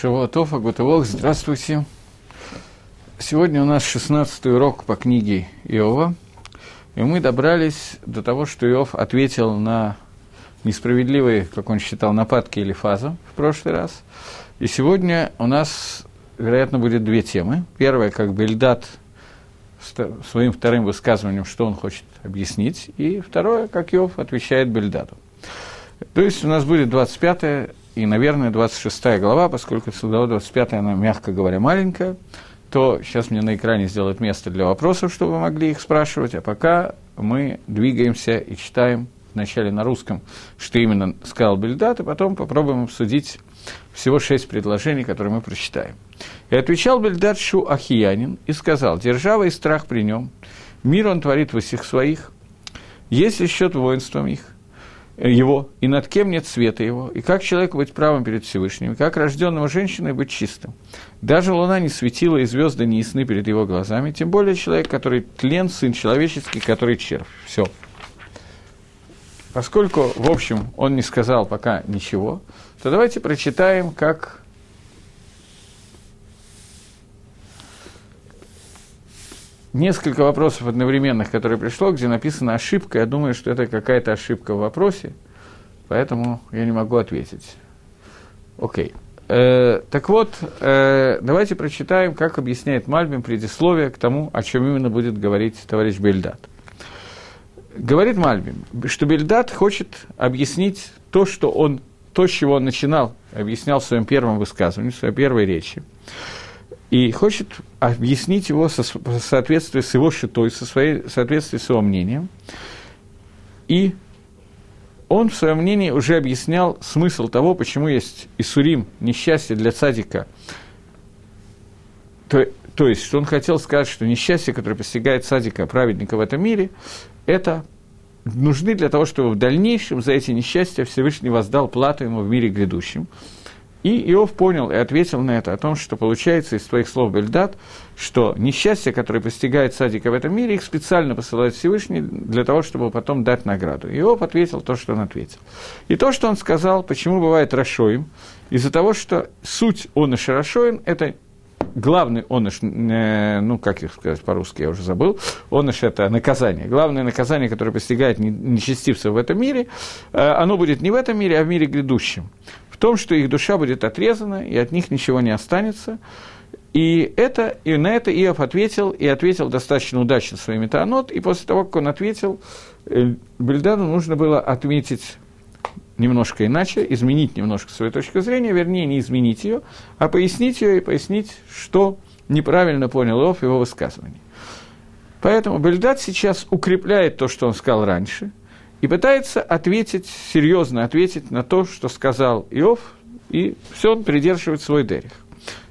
Шавуатов, Агутывох, здравствуйте. Сегодня у нас 16 урок по книге Иова, и мы добрались до того, что Иов ответил на несправедливые, как он считал, нападки или фазы в прошлый раз. И сегодня у нас, вероятно, будет две темы. Первая, как бы Ильдат своим вторым высказыванием, что он хочет объяснить, и второе, как Иов отвечает Бельдату. То есть у нас будет 25 и, наверное, 26 глава, поскольку глава 25, она, мягко говоря, маленькая, то сейчас мне на экране сделают место для вопросов, чтобы вы могли их спрашивать, а пока мы двигаемся и читаем вначале на русском, что именно сказал Бельдат, и потом попробуем обсудить всего шесть предложений, которые мы прочитаем. И отвечал Бельдат Шу Ахиянин и сказал, «Держава и страх при нем, мир он творит во всех своих, есть ли счет воинством их, его, и над кем нет света его, и как человеку быть правым перед Всевышним, и как рожденного женщиной быть чистым. Даже луна не светила, и звезды не ясны перед его глазами, тем более человек, который тлен, сын человеческий, который червь. Все. Поскольку, в общем, он не сказал пока ничего, то давайте прочитаем, как несколько вопросов одновременных, которые пришло, где написана ошибка. Я думаю, что это какая-то ошибка в вопросе, поэтому я не могу ответить. Окей. Э, так вот, э, давайте прочитаем, как объясняет Мальбим предисловие к тому, о чем именно будет говорить товарищ Бельдат. Говорит Мальбим, что Бельдат хочет объяснить то, что он, то, с чего он начинал, объяснял в своем первом высказывании, в своей первой речи и хочет объяснить его со, в соответствии с его шитой, со своей, в соответствии с его мнением. И он в своем мнении уже объяснял смысл того, почему есть Исурим, несчастье для цадика. То, то есть, что он хотел сказать, что несчастье, которое постигает цадика, праведника в этом мире, это нужны для того, чтобы в дальнейшем за эти несчастья Всевышний воздал плату ему в мире грядущем. И Иов понял и ответил на это о том, что получается из твоих слов Бельдат, что несчастье, которое постигает садика в этом мире, их специально посылает Всевышний для того, чтобы потом дать награду. Иов ответил то, что он ответил. И то, что он сказал, почему бывает Рашоим, из-за того, что суть он и Шарашоим – это главный оныш, э, ну, как их сказать по-русски, я уже забыл, оныш – это наказание. Главное наказание, которое постигает нечестивцев в этом мире, э, оно будет не в этом мире, а в мире грядущем том, что их душа будет отрезана, и от них ничего не останется. И, это, и на это Иов ответил, и ответил достаточно удачно своими таанот, и после того, как он ответил, э, Бельдаду нужно было отметить немножко иначе, изменить немножко свою точку зрения, вернее, не изменить ее, а пояснить ее и пояснить, что неправильно понял Иов его высказывание. Поэтому Бельдад сейчас укрепляет то, что он сказал раньше, и пытается ответить, серьезно ответить на то, что сказал Иов, и все он придерживает свой дерих.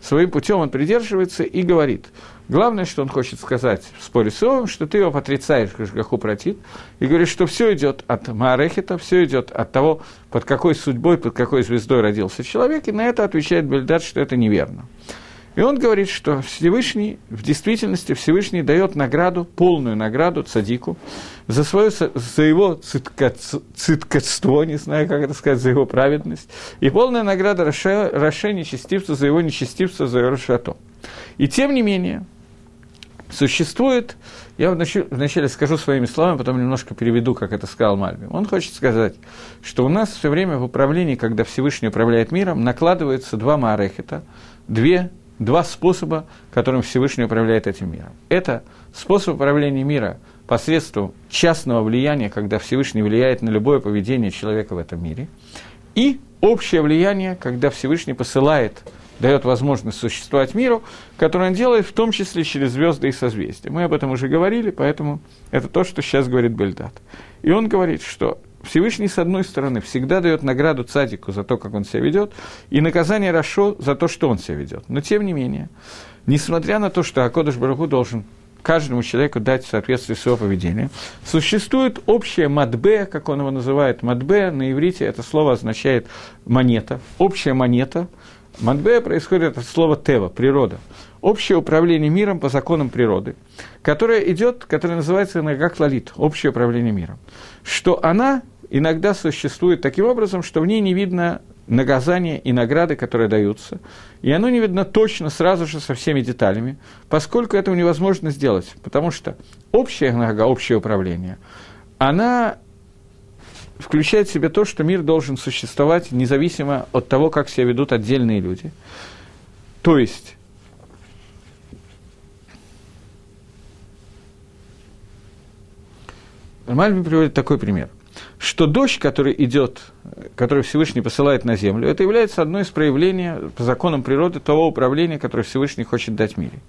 Своим путем он придерживается и говорит, главное, что он хочет сказать в споре с Иовом, что ты его отрицаешь, Гаху протит, и говоришь, что все идет от Маарехита, все идет от того, под какой судьбой, под какой звездой родился человек, и на это отвечает Бельдат, что это неверно. И он говорит, что Всевышний, в действительности Всевышний дает награду, полную награду цадику за, свое, за его цитка, циткотство, не знаю, как это сказать, за его праведность, и полная награда Роше, Роше нечестивцу за его нечестивство, за его Рошато. И тем не менее, существует, я вначале скажу своими словами, потом немножко переведу, как это сказал Мальби. Он хочет сказать, что у нас все время в управлении, когда Всевышний управляет миром, накладываются два маарехета, две два способа, которым Всевышний управляет этим миром. Это способ управления мира посредством частного влияния, когда Всевышний влияет на любое поведение человека в этом мире, и общее влияние, когда Всевышний посылает, дает возможность существовать миру, которое он делает в том числе через звезды и созвездия. Мы об этом уже говорили, поэтому это то, что сейчас говорит Бельдат. И он говорит, что Всевышний, с одной стороны, всегда дает награду цадику за то, как он себя ведет, и наказание Рашо за то, что он себя ведет. Но, тем не менее, несмотря на то, что Акодыш Барагу должен каждому человеку дать в соответствии с его поведением. Существует общее мадбе, как он его называет, мадбе, на иврите это слово означает монета, общая монета. Мадбе происходит от слова тева, природа. Общее управление миром по законам природы, которое идет, которое называется как лалит, общее управление миром. Что она иногда существует таким образом, что в ней не видно наказания и награды, которые даются. И оно не видно точно, сразу же, со всеми деталями, поскольку этого невозможно сделать, потому что общая нога, общее управление, она включает в себя то, что мир должен существовать независимо от того, как себя ведут отдельные люди. То есть, Мальбин приводит такой пример, что дождь, который идет, который Всевышний посылает на землю, это является одной из проявлений по законам природы того управления, которое Всевышний хочет дать мире.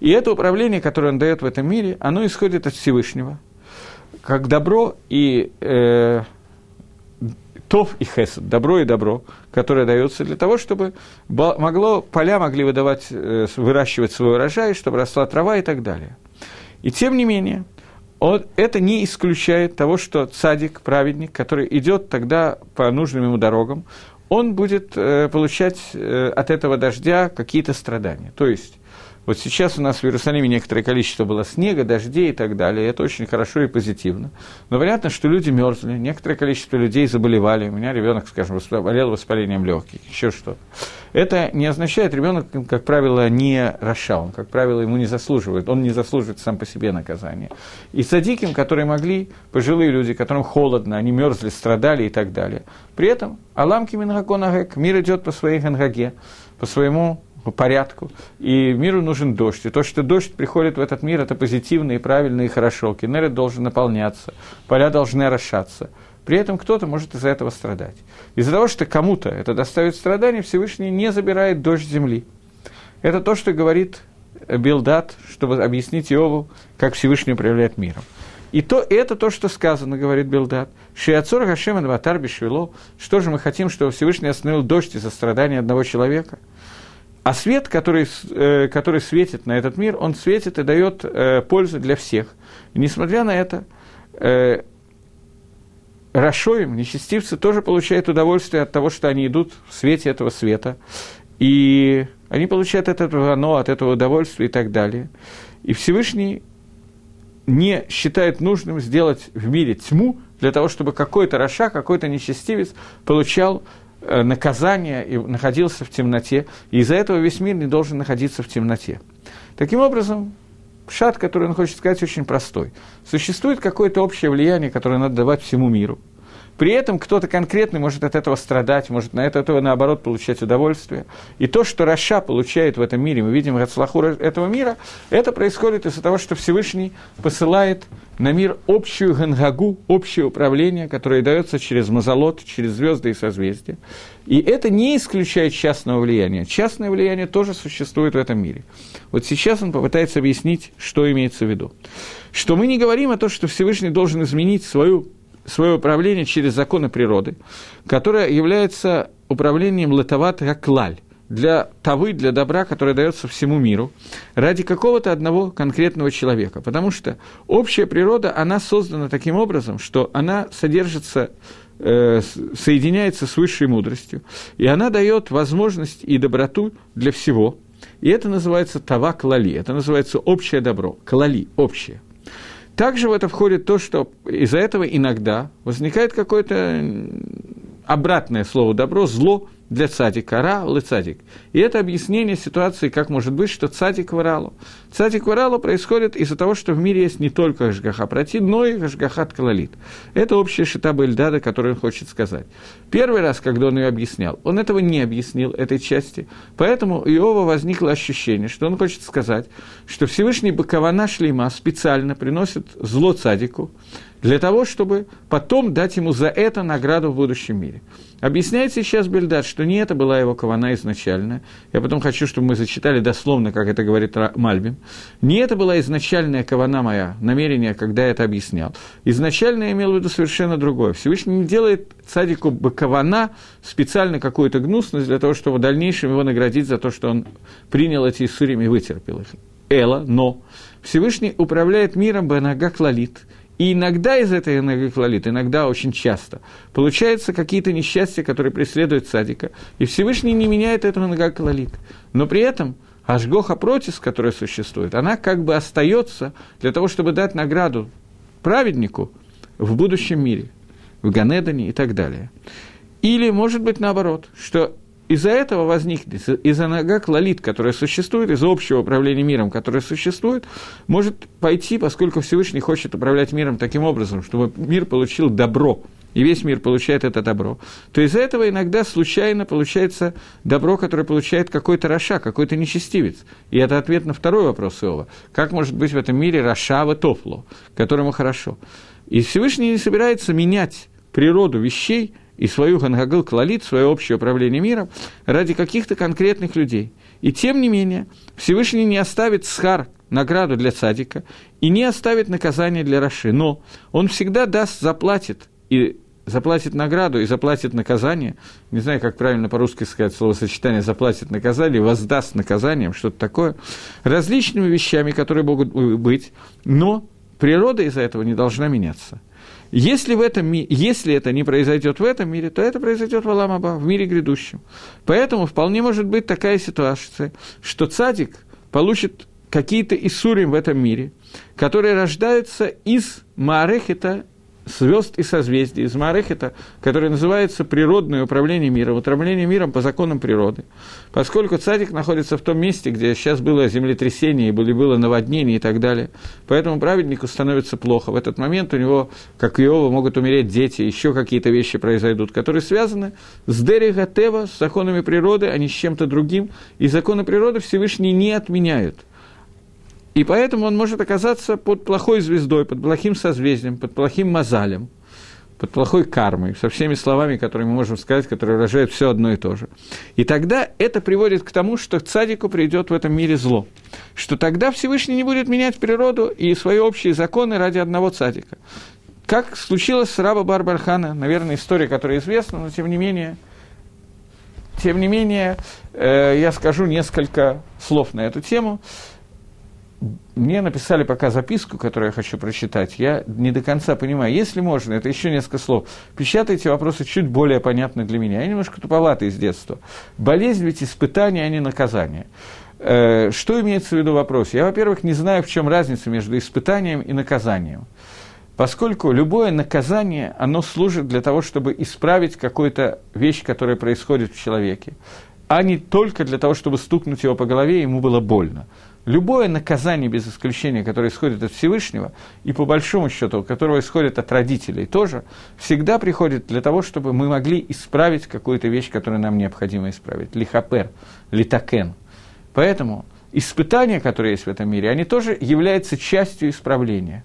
И это управление, которое он дает в этом мире, оно исходит от Всевышнего, как добро и э, тов и хесед, добро и добро, которое дается для того, чтобы могло, поля могли выдавать, э, выращивать свой урожай, чтобы росла трава и так далее. И тем не менее, он, это не исключает того, что цадик, праведник, который идет тогда по нужным ему дорогам, он будет э, получать э, от этого дождя какие-то страдания. То есть вот сейчас у нас в Иерусалиме некоторое количество было снега, дождей и так далее, это очень хорошо и позитивно. Но понятно, что люди мерзли, некоторое количество людей заболевали. У меня ребенок, скажем, болел воспалением легких, еще что-то. Это не означает, ребенок, как правило, не Раша, он, как правило, ему не заслуживает, он не заслуживает сам по себе наказания. И садиким, которые могли, пожилые люди, которым холодно, они мерзли, страдали и так далее. При этом Аламки Мингаконагек, мир идет по своей гангаге, по своему по порядку, и миру нужен дождь. И то, что дождь приходит в этот мир, это позитивно и правильно и хорошо. Кенерет должен наполняться, поля должны орошаться. При этом кто-то может из-за этого страдать. Из-за того, что кому-то это доставит страдания, Всевышний не забирает дождь земли. Это то, что говорит Билдат, чтобы объяснить Иову, как Всевышний управляет миром. И то, это то, что сказано, говорит Билдат. Шиацор Гашем Адватар Бишвило. Что же мы хотим, чтобы Всевышний остановил дождь из-за страдания одного человека – а свет, который, э, который светит на этот мир, он светит и дает э, пользу для всех. И несмотря на это, э, Рашоим, нечестивцы, тоже получают удовольствие от того, что они идут в свете этого света. И они получают от этого оно, от этого удовольствия и так далее. И Всевышний не считает нужным сделать в мире тьму для того, чтобы какой-то Раша, какой-то нечестивец получал Э, наказание и находился в темноте, и из-за этого весь мир не должен находиться в темноте. Таким образом, шат, который он хочет сказать, очень простой. Существует какое-то общее влияние, которое надо давать всему миру – при этом кто-то конкретный может от этого страдать, может на это, этого, наоборот, получать удовольствие. И то, что Раша получает в этом мире, мы видим Рацлаху этого мира, это происходит из-за того, что Всевышний посылает на мир общую гангагу, общее управление, которое дается через мазолот, через звезды и созвездия. И это не исключает частного влияния. Частное влияние тоже существует в этом мире. Вот сейчас он попытается объяснить, что имеется в виду. Что мы не говорим о том, что Всевышний должен изменить свою свое управление через законы природы, которое является управлением латават как лаль, для тавы, для добра, которое дается всему миру, ради какого-то одного конкретного человека. Потому что общая природа, она создана таким образом, что она содержится, э, соединяется с высшей мудростью, и она дает возможность и доброту для всего. И это называется тава клали, это называется общее добро, клали, общее – также в это входит то, что из-за этого иногда возникает какое-то обратное слово «добро», «зло», для цадика, ра, цадик. И это объяснение ситуации, как может быть, что цадик варалу. Цадик варалу происходит из-за того, что в мире есть не только Гашгаха Прати, но и Гашгахат Калалит. Это общая шитаба Эльдада, которую он хочет сказать. Первый раз, когда он ее объяснял, он этого не объяснил, этой части. Поэтому у Иова возникло ощущение, что он хочет сказать, что Всевышний Бакавана Шлейма специально приносит зло цадику, для того, чтобы потом дать ему за это награду в будущем мире. Объясняет сейчас Бельдат, что не это была его кавана изначально. Я потом хочу, чтобы мы зачитали дословно, как это говорит Мальбим. Не это была изначальная кавана моя, намерение, когда я это объяснял. Изначально я имел в виду совершенно другое. Всевышний не делает цадику кавана специально какую-то гнусность для того, чтобы в дальнейшем его наградить за то, что он принял эти иссурим и вытерпел их. Эла, но Всевышний управляет миром Банага Клалит – и иногда из этой энергоклалит, иногда очень часто, получаются какие-то несчастья, которые преследуют садика, и Всевышний не меняет этого энергоклалит. Но при этом Ашгоха Протис, которая существует, она как бы остается для того, чтобы дать награду праведнику в будущем мире, в Ганедане и так далее. Или, может быть, наоборот, что из-за этого возникнет, из-за нога клалит, которая существует, из-за общего управления миром, которое существует, может пойти, поскольку Всевышний хочет управлять миром таким образом, чтобы мир получил добро, и весь мир получает это добро, то из-за этого иногда случайно получается добро, которое получает какой-то Раша, какой-то нечестивец. И это ответ на второй вопрос Иова. Как может быть в этом мире Рашава Тофло, которому хорошо? И Всевышний не собирается менять природу вещей – и свою Гангагыл клалит, свое общее управление миром ради каких-то конкретных людей. И тем не менее, Всевышний не оставит схар, награду для цадика, и не оставит наказание для Раши, но он всегда даст, заплатит, и заплатит награду и заплатит наказание, не знаю, как правильно по-русски сказать словосочетание «заплатит наказание», «воздаст наказанием», что-то такое, различными вещами, которые могут быть, но природа из-за этого не должна меняться. Если, в этом, если это не произойдет в этом мире, то это произойдет в Аламаба, в мире грядущем. Поэтому вполне может быть такая ситуация, что цадик получит какие-то Исурим в этом мире, которые рождаются из Маарехета звезд и созвездий, из Марехета, который называется природное управление миром, управление миром по законам природы. Поскольку цадик находится в том месте, где сейчас было землетрясение, и были, было наводнение и так далее, поэтому праведнику становится плохо. В этот момент у него, как и Иова, могут умереть дети, еще какие-то вещи произойдут, которые связаны с Дерига Тева, с законами природы, а не с чем-то другим, и законы природы Всевышний не отменяют – и поэтому он может оказаться под плохой звездой, под плохим созвездием, под плохим мозалем, под плохой кармой, со всеми словами, которые мы можем сказать, которые выражают все одно и то же. И тогда это приводит к тому, что к цадику придет в этом мире зло. Что тогда Всевышний не будет менять природу и свои общие законы ради одного цадика. Как случилось с раба Барбархана, наверное, история, которая известна, но тем не менее, тем не менее, э, я скажу несколько слов на эту тему мне написали пока записку, которую я хочу прочитать. Я не до конца понимаю. Если можно, это еще несколько слов. Печатайте вопросы чуть более понятны для меня. Я немножко туповатый из детства. Болезнь ведь испытание, а не наказание. Э, что имеется в виду вопрос? Я, во-первых, не знаю, в чем разница между испытанием и наказанием. Поскольку любое наказание, оно служит для того, чтобы исправить какую-то вещь, которая происходит в человеке, а не только для того, чтобы стукнуть его по голове, и ему было больно. Любое наказание, без исключения, которое исходит от Всевышнего, и по большому счету, которое исходит от родителей тоже, всегда приходит для того, чтобы мы могли исправить какую-то вещь, которую нам необходимо исправить. Лихапер, литакен. Поэтому испытания, которые есть в этом мире, они тоже являются частью исправления.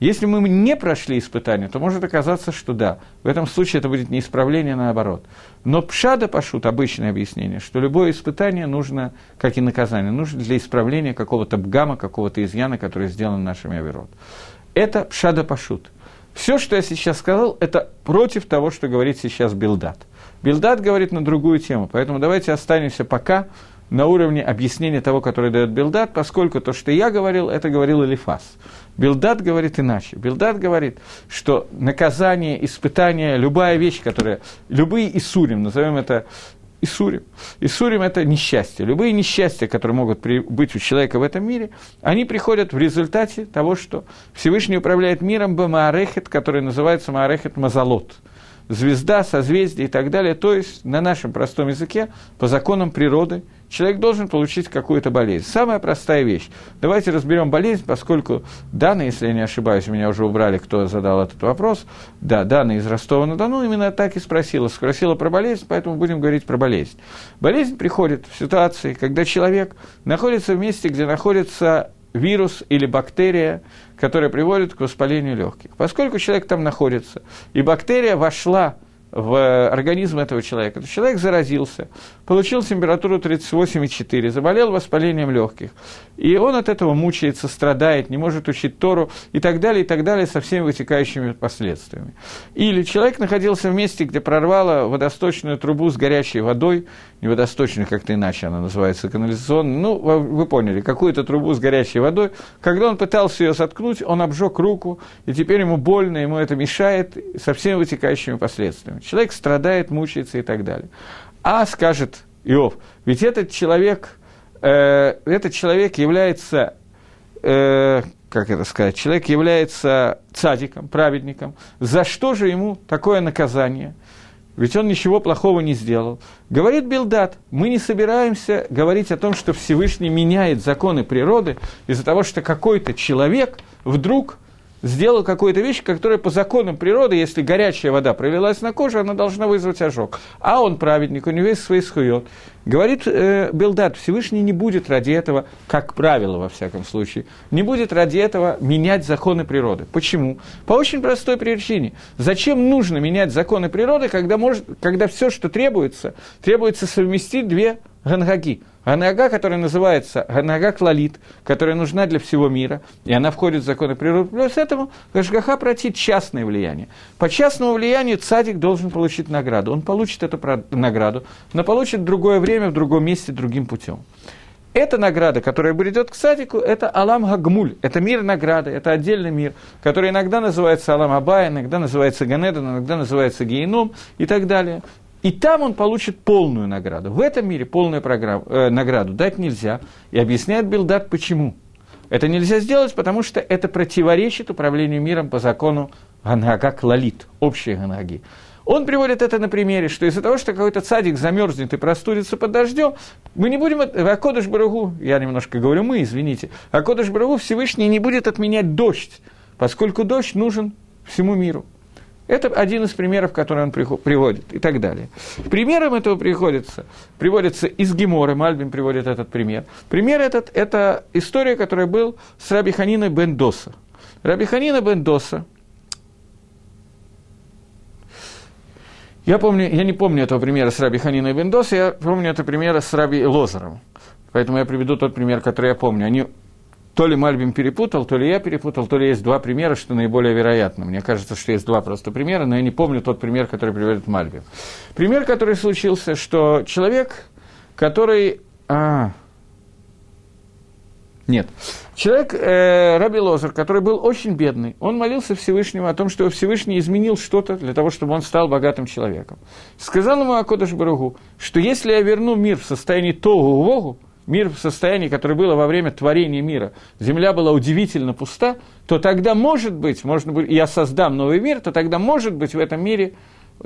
Если мы не прошли испытания, то может оказаться, что да, в этом случае это будет не исправление, а наоборот. Но пшада пашут, обычное объяснение, что любое испытание нужно, как и наказание, нужно для исправления какого-то бгама, какого-то изъяна, который сделан нашими авирот. Это пшада пашут. Все, что я сейчас сказал, это против того, что говорит сейчас Билдат. Билдат говорит на другую тему, поэтому давайте останемся пока на уровне объяснения того, который дает Билдат, поскольку то, что я говорил, это говорил Элифас. Билдат говорит иначе. Билдат говорит, что наказание, испытание, любая вещь, которая, любые Исурим, назовем это Исурим. Исурим – это несчастье. Любые несчастья, которые могут при, быть у человека в этом мире, они приходят в результате того, что Всевышний управляет миром Бамаарехет, который называется Маарехет Мазалот – звезда, созвездие и так далее. То есть, на нашем простом языке, по законам природы, человек должен получить какую-то болезнь. Самая простая вещь. Давайте разберем болезнь, поскольку Дана, если я не ошибаюсь, меня уже убрали, кто задал этот вопрос. Да, Дана из Ростова-на-Дону именно так и спросила. Спросила про болезнь, поэтому будем говорить про болезнь. Болезнь приходит в ситуации, когда человек находится в месте, где находится вирус или бактерия, которая приводит к воспалению легких. Поскольку человек там находится, и бактерия вошла в организм этого человека. То человек заразился, получил температуру 38,4, заболел воспалением легких, и он от этого мучается, страдает, не может учить Тору и так далее, и так далее, со всеми вытекающими последствиями. Или человек находился в месте, где прорвало водосточную трубу с горячей водой, не водосточную, как-то иначе она называется, канализационную, ну, вы поняли, какую-то трубу с горячей водой. Когда он пытался ее соткнуть, он обжег руку, и теперь ему больно, ему это мешает со всеми вытекающими последствиями. Человек страдает, мучается и так далее. А скажет Иов, ведь этот человек, э, этот человек является, э, как это сказать, человек является цадиком, праведником. За что же ему такое наказание? ведь он ничего плохого не сделал. Говорит Билдат, мы не собираемся говорить о том, что Всевышний меняет законы природы из-за того, что какой-то человек вдруг сделал какую-то вещь, которая по законам природы, если горячая вода пролилась на кожу, она должна вызвать ожог. А он праведник, у него есть свои схует. Говорит э, Белдат, Всевышний не будет ради этого, как правило, во всяком случае, не будет ради этого менять законы природы. Почему? По очень простой причине. Зачем нужно менять законы природы, когда, может, когда все, что требуется, требуется совместить две гангаги. Ганага, которая называется Ганага Клалит, которая нужна для всего мира, и она входит в законы природы, плюс этому Гашгаха протит частное влияние. По частному влиянию цадик должен получить награду. Он получит эту награду, но получит другое время, в другом месте, другим путем. Эта награда, которая придет к садику, это Алам Гагмуль, это мир награды, это отдельный мир, который иногда называется Алам Абай, иногда называется Ганедан, иногда называется Гейном и так далее. И там он получит полную награду. В этом мире полную программу, э, награду дать нельзя. И объясняет Билдат, почему. Это нельзя сделать, потому что это противоречит управлению миром по закону Ганага Клалит, общей Ганаги. Он приводит это на примере, что из-за того, что какой-то цадик замерзнет и простудится под дождем, мы не будем... Акодыш Барагу, я немножко говорю мы, извините, Акодыш Барагу Всевышний не будет отменять дождь, поскольку дождь нужен всему миру. Это один из примеров, который он приводит, и так далее. Примером этого приходится, приводится из Гемора, Мальбин приводит этот пример. Пример этот – это история, которая был с Раби Ханиной бен Доса. Раби Ханина бен Доса, я, помню, я не помню этого примера с Раби Ханиной бен Доса, я помню это примера с Раби Лозером. Поэтому я приведу тот пример, который я помню. Они то ли Мальбим перепутал, то ли я перепутал, то ли есть два примера, что наиболее вероятно. Мне кажется, что есть два просто примера, но я не помню тот пример, который приводит Мальбим. Пример, который случился, что человек, который... А, нет. Человек, э, Раби Лозер, который был очень бедный, он молился Всевышнему о том, что Всевышний изменил что-то для того, чтобы он стал богатым человеком. Сказал ему Акодыш Баругу, что если я верну мир в состоянии Тогу-Вогу, мир в состоянии, которое было во время творения мира, земля была удивительно пуста, то тогда, может быть, можно быть, я создам новый мир, то тогда, может быть, в этом мире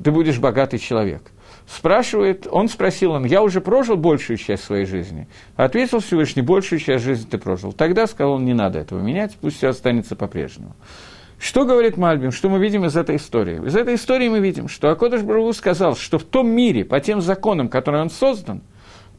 ты будешь богатый человек. Спрашивает, он спросил, он, я уже прожил большую часть своей жизни. Ответил Всевышний, большую часть жизни ты прожил. Тогда сказал он, не надо этого менять, пусть все останется по-прежнему. Что говорит Мальбим, что мы видим из этой истории? Из этой истории мы видим, что Акодыш Брагу сказал, что в том мире, по тем законам, которые он создан –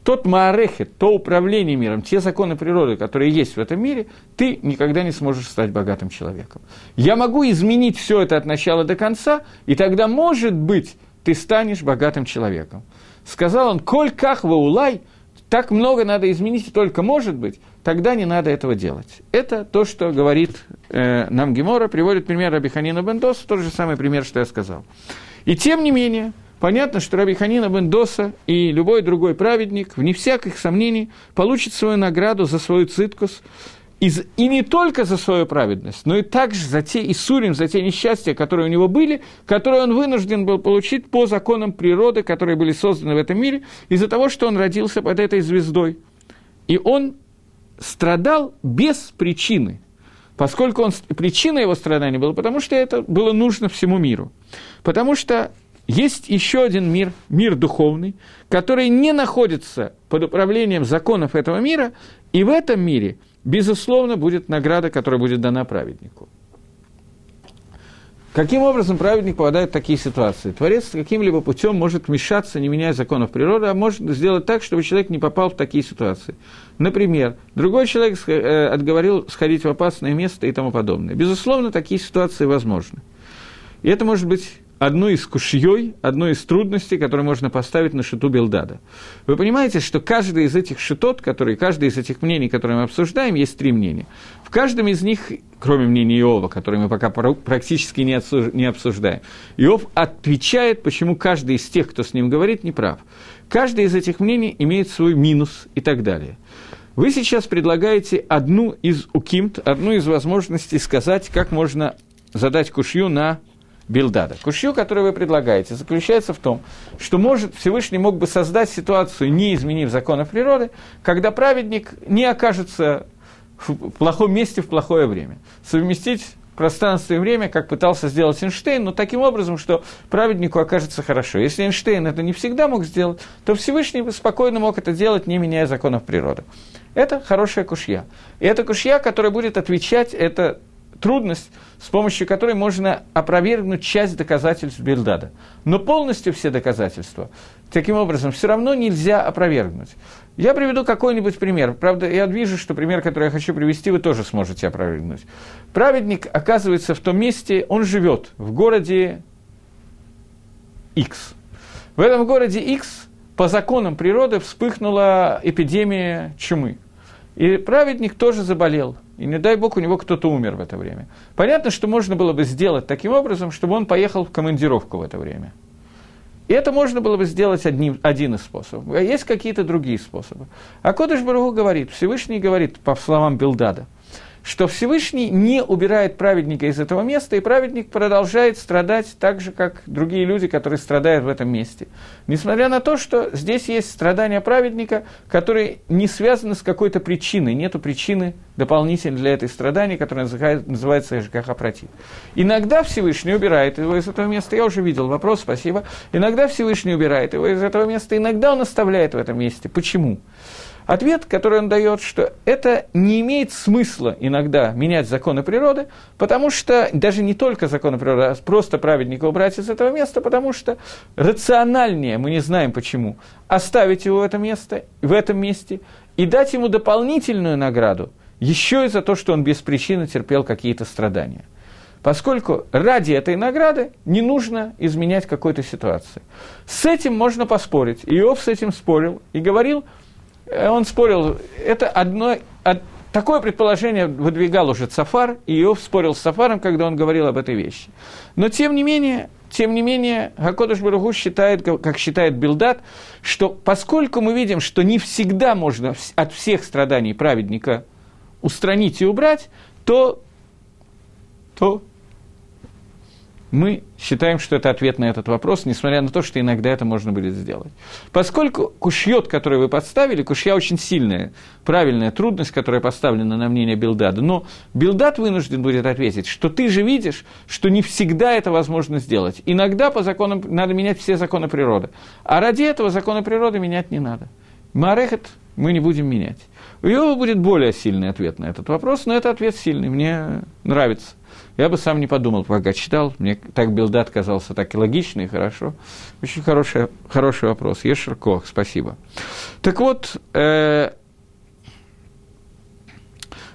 тот маарехет, то управление миром, те законы природы, которые есть в этом мире, ты никогда не сможешь стать богатым человеком. Я могу изменить все это от начала до конца, и тогда, может быть, ты станешь богатым человеком. Сказал он, коль как ваулай, так много надо изменить, и только может быть, тогда не надо этого делать. Это то, что говорит э, нам Гемора, приводит пример Абиханина Бендос, тот же самый пример, что я сказал. И тем не менее, Понятно, что Раби Ханина бен Доса и любой другой праведник, вне всяких сомнений, получит свою награду за свою циткус, и, и не только за свою праведность, но и также за те Исурим, за те несчастья, которые у него были, которые он вынужден был получить по законам природы, которые были созданы в этом мире, из-за того, что он родился под этой звездой. И он страдал без причины, поскольку он, причина его страдания была, потому что это было нужно всему миру. Потому что есть еще один мир, мир духовный, который не находится под управлением законов этого мира, и в этом мире, безусловно, будет награда, которая будет дана праведнику. Каким образом праведник попадает в такие ситуации? Творец каким-либо путем может вмешаться, не меняя законов природы, а может сделать так, чтобы человек не попал в такие ситуации. Например, другой человек э, отговорил сходить в опасное место и тому подобное. Безусловно, такие ситуации возможны. И это может быть одной из кушьей, одной из трудностей, которые можно поставить на шиту Белдада. Вы понимаете, что каждый из этих шитот, которые, каждый из этих мнений, которые мы обсуждаем, есть три мнения. В каждом из них, кроме мнения Иова, который мы пока практически не обсуждаем, Иов отвечает, почему каждый из тех, кто с ним говорит, не прав. Каждый из этих мнений имеет свой минус и так далее. Вы сейчас предлагаете одну из укимт, одну из возможностей сказать, как можно задать кушью на Билдада. Кушью, который вы предлагаете, заключается в том, что может, Всевышний мог бы создать ситуацию, не изменив законов природы, когда праведник не окажется в плохом месте в плохое время. Совместить пространство и время, как пытался сделать Эйнштейн, но таким образом, что праведнику окажется хорошо. Если Эйнштейн это не всегда мог сделать, то Всевышний спокойно мог это делать, не меняя законов природы. Это хорошая кушья. И это кушья, которая будет отвечать, это трудность, с помощью которой можно опровергнуть часть доказательств Бельдада. Но полностью все доказательства, таким образом, все равно нельзя опровергнуть. Я приведу какой-нибудь пример. Правда, я вижу, что пример, который я хочу привести, вы тоже сможете опровергнуть. Праведник оказывается в том месте, он живет в городе X. В этом городе X по законам природы вспыхнула эпидемия чумы. И праведник тоже заболел. И не дай бог, у него кто-то умер в это время. Понятно, что можно было бы сделать таким образом, чтобы он поехал в командировку в это время – и это можно было бы сделать одним, один из способов. А есть какие-то другие способы. А Кодыш Баругу говорит, Всевышний говорит, по словам Билдада, что Всевышний не убирает праведника из этого места, и праведник продолжает страдать так же, как другие люди, которые страдают в этом месте. Несмотря на то, что здесь есть страдания праведника, которые не связаны с какой-то причиной, нет причины дополнительной для этой страдания, которая называется Эшгаха Против. Иногда Всевышний убирает его из этого места, я уже видел вопрос, спасибо. Иногда Всевышний убирает его из этого места, иногда он оставляет в этом месте. Почему? Ответ, который он дает, что это не имеет смысла иногда менять законы природы, потому что даже не только законы природы, а просто праведника убрать из этого места, потому что рациональнее, мы не знаем почему, оставить его в это место, в этом месте и дать ему дополнительную награду, еще и за то, что он без причины терпел какие-то страдания. Поскольку ради этой награды не нужно изменять какой-то ситуации. С этим можно поспорить. Иов с этим спорил и говорил – он спорил, это одно, од, такое предположение выдвигал уже Цафар, и Иов спорил с Цафаром, когда он говорил об этой вещи. Но тем не менее, тем не менее, Гакодыш Баруху считает, как считает Билдат, что поскольку мы видим, что не всегда можно от всех страданий праведника устранить и убрать, то, то мы считаем, что это ответ на этот вопрос, несмотря на то, что иногда это можно будет сделать. Поскольку кушьет, который вы подставили, кушья очень сильная, правильная трудность, которая поставлена на мнение Билдада, но Билдад вынужден будет ответить, что ты же видишь, что не всегда это возможно сделать. Иногда по законам надо менять все законы природы, а ради этого законы природы менять не надо. Марехет мы не будем менять. У Иова будет более сильный ответ на этот вопрос, но это ответ сильный, мне нравится. Я бы сам не подумал, пока читал. Мне так Билдат казался так и логично, и хорошо. Очень хороший, хороший вопрос. Ешер Кох, спасибо. Так вот, э,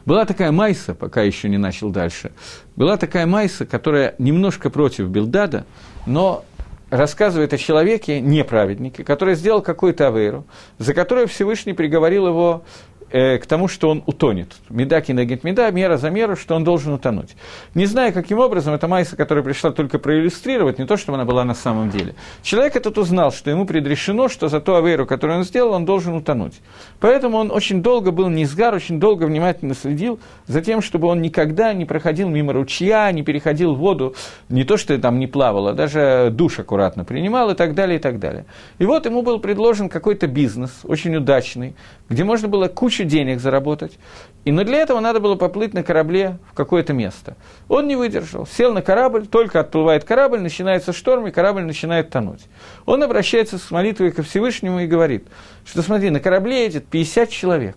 была такая Майса, пока еще не начал дальше, была такая Майса, которая немножко против Билдада, но рассказывает о человеке, неправеднике, который сделал какую-то авейру, за которую Всевышний приговорил его э, к тому, что он утонет. Меда кинагит меда, мера за меру, что он должен утонуть. Не знаю, каким образом, эта Майса, которая пришла только проиллюстрировать, не то, чтобы она была на самом деле. Человек этот узнал, что ему предрешено, что за ту аверу, которую он сделал, он должен утонуть. Поэтому он очень долго был низгар, очень долго внимательно следил за тем, чтобы он никогда не проходил мимо ручья, не переходил в воду, не то, что там не плавал, а даже душ аккуратно принимал и так далее, и так далее. И вот ему был предложен какой-то бизнес, очень удачный, где можно было кучу денег заработать. И, но для этого надо было поплыть на корабле в какое-то место. Он не выдержал, сел на корабль, только отплывает корабль, начинается шторм, и корабль начинает тонуть. Он обращается с молитвой ко Всевышнему и говорит, что смотри, на корабле едет 50 человек.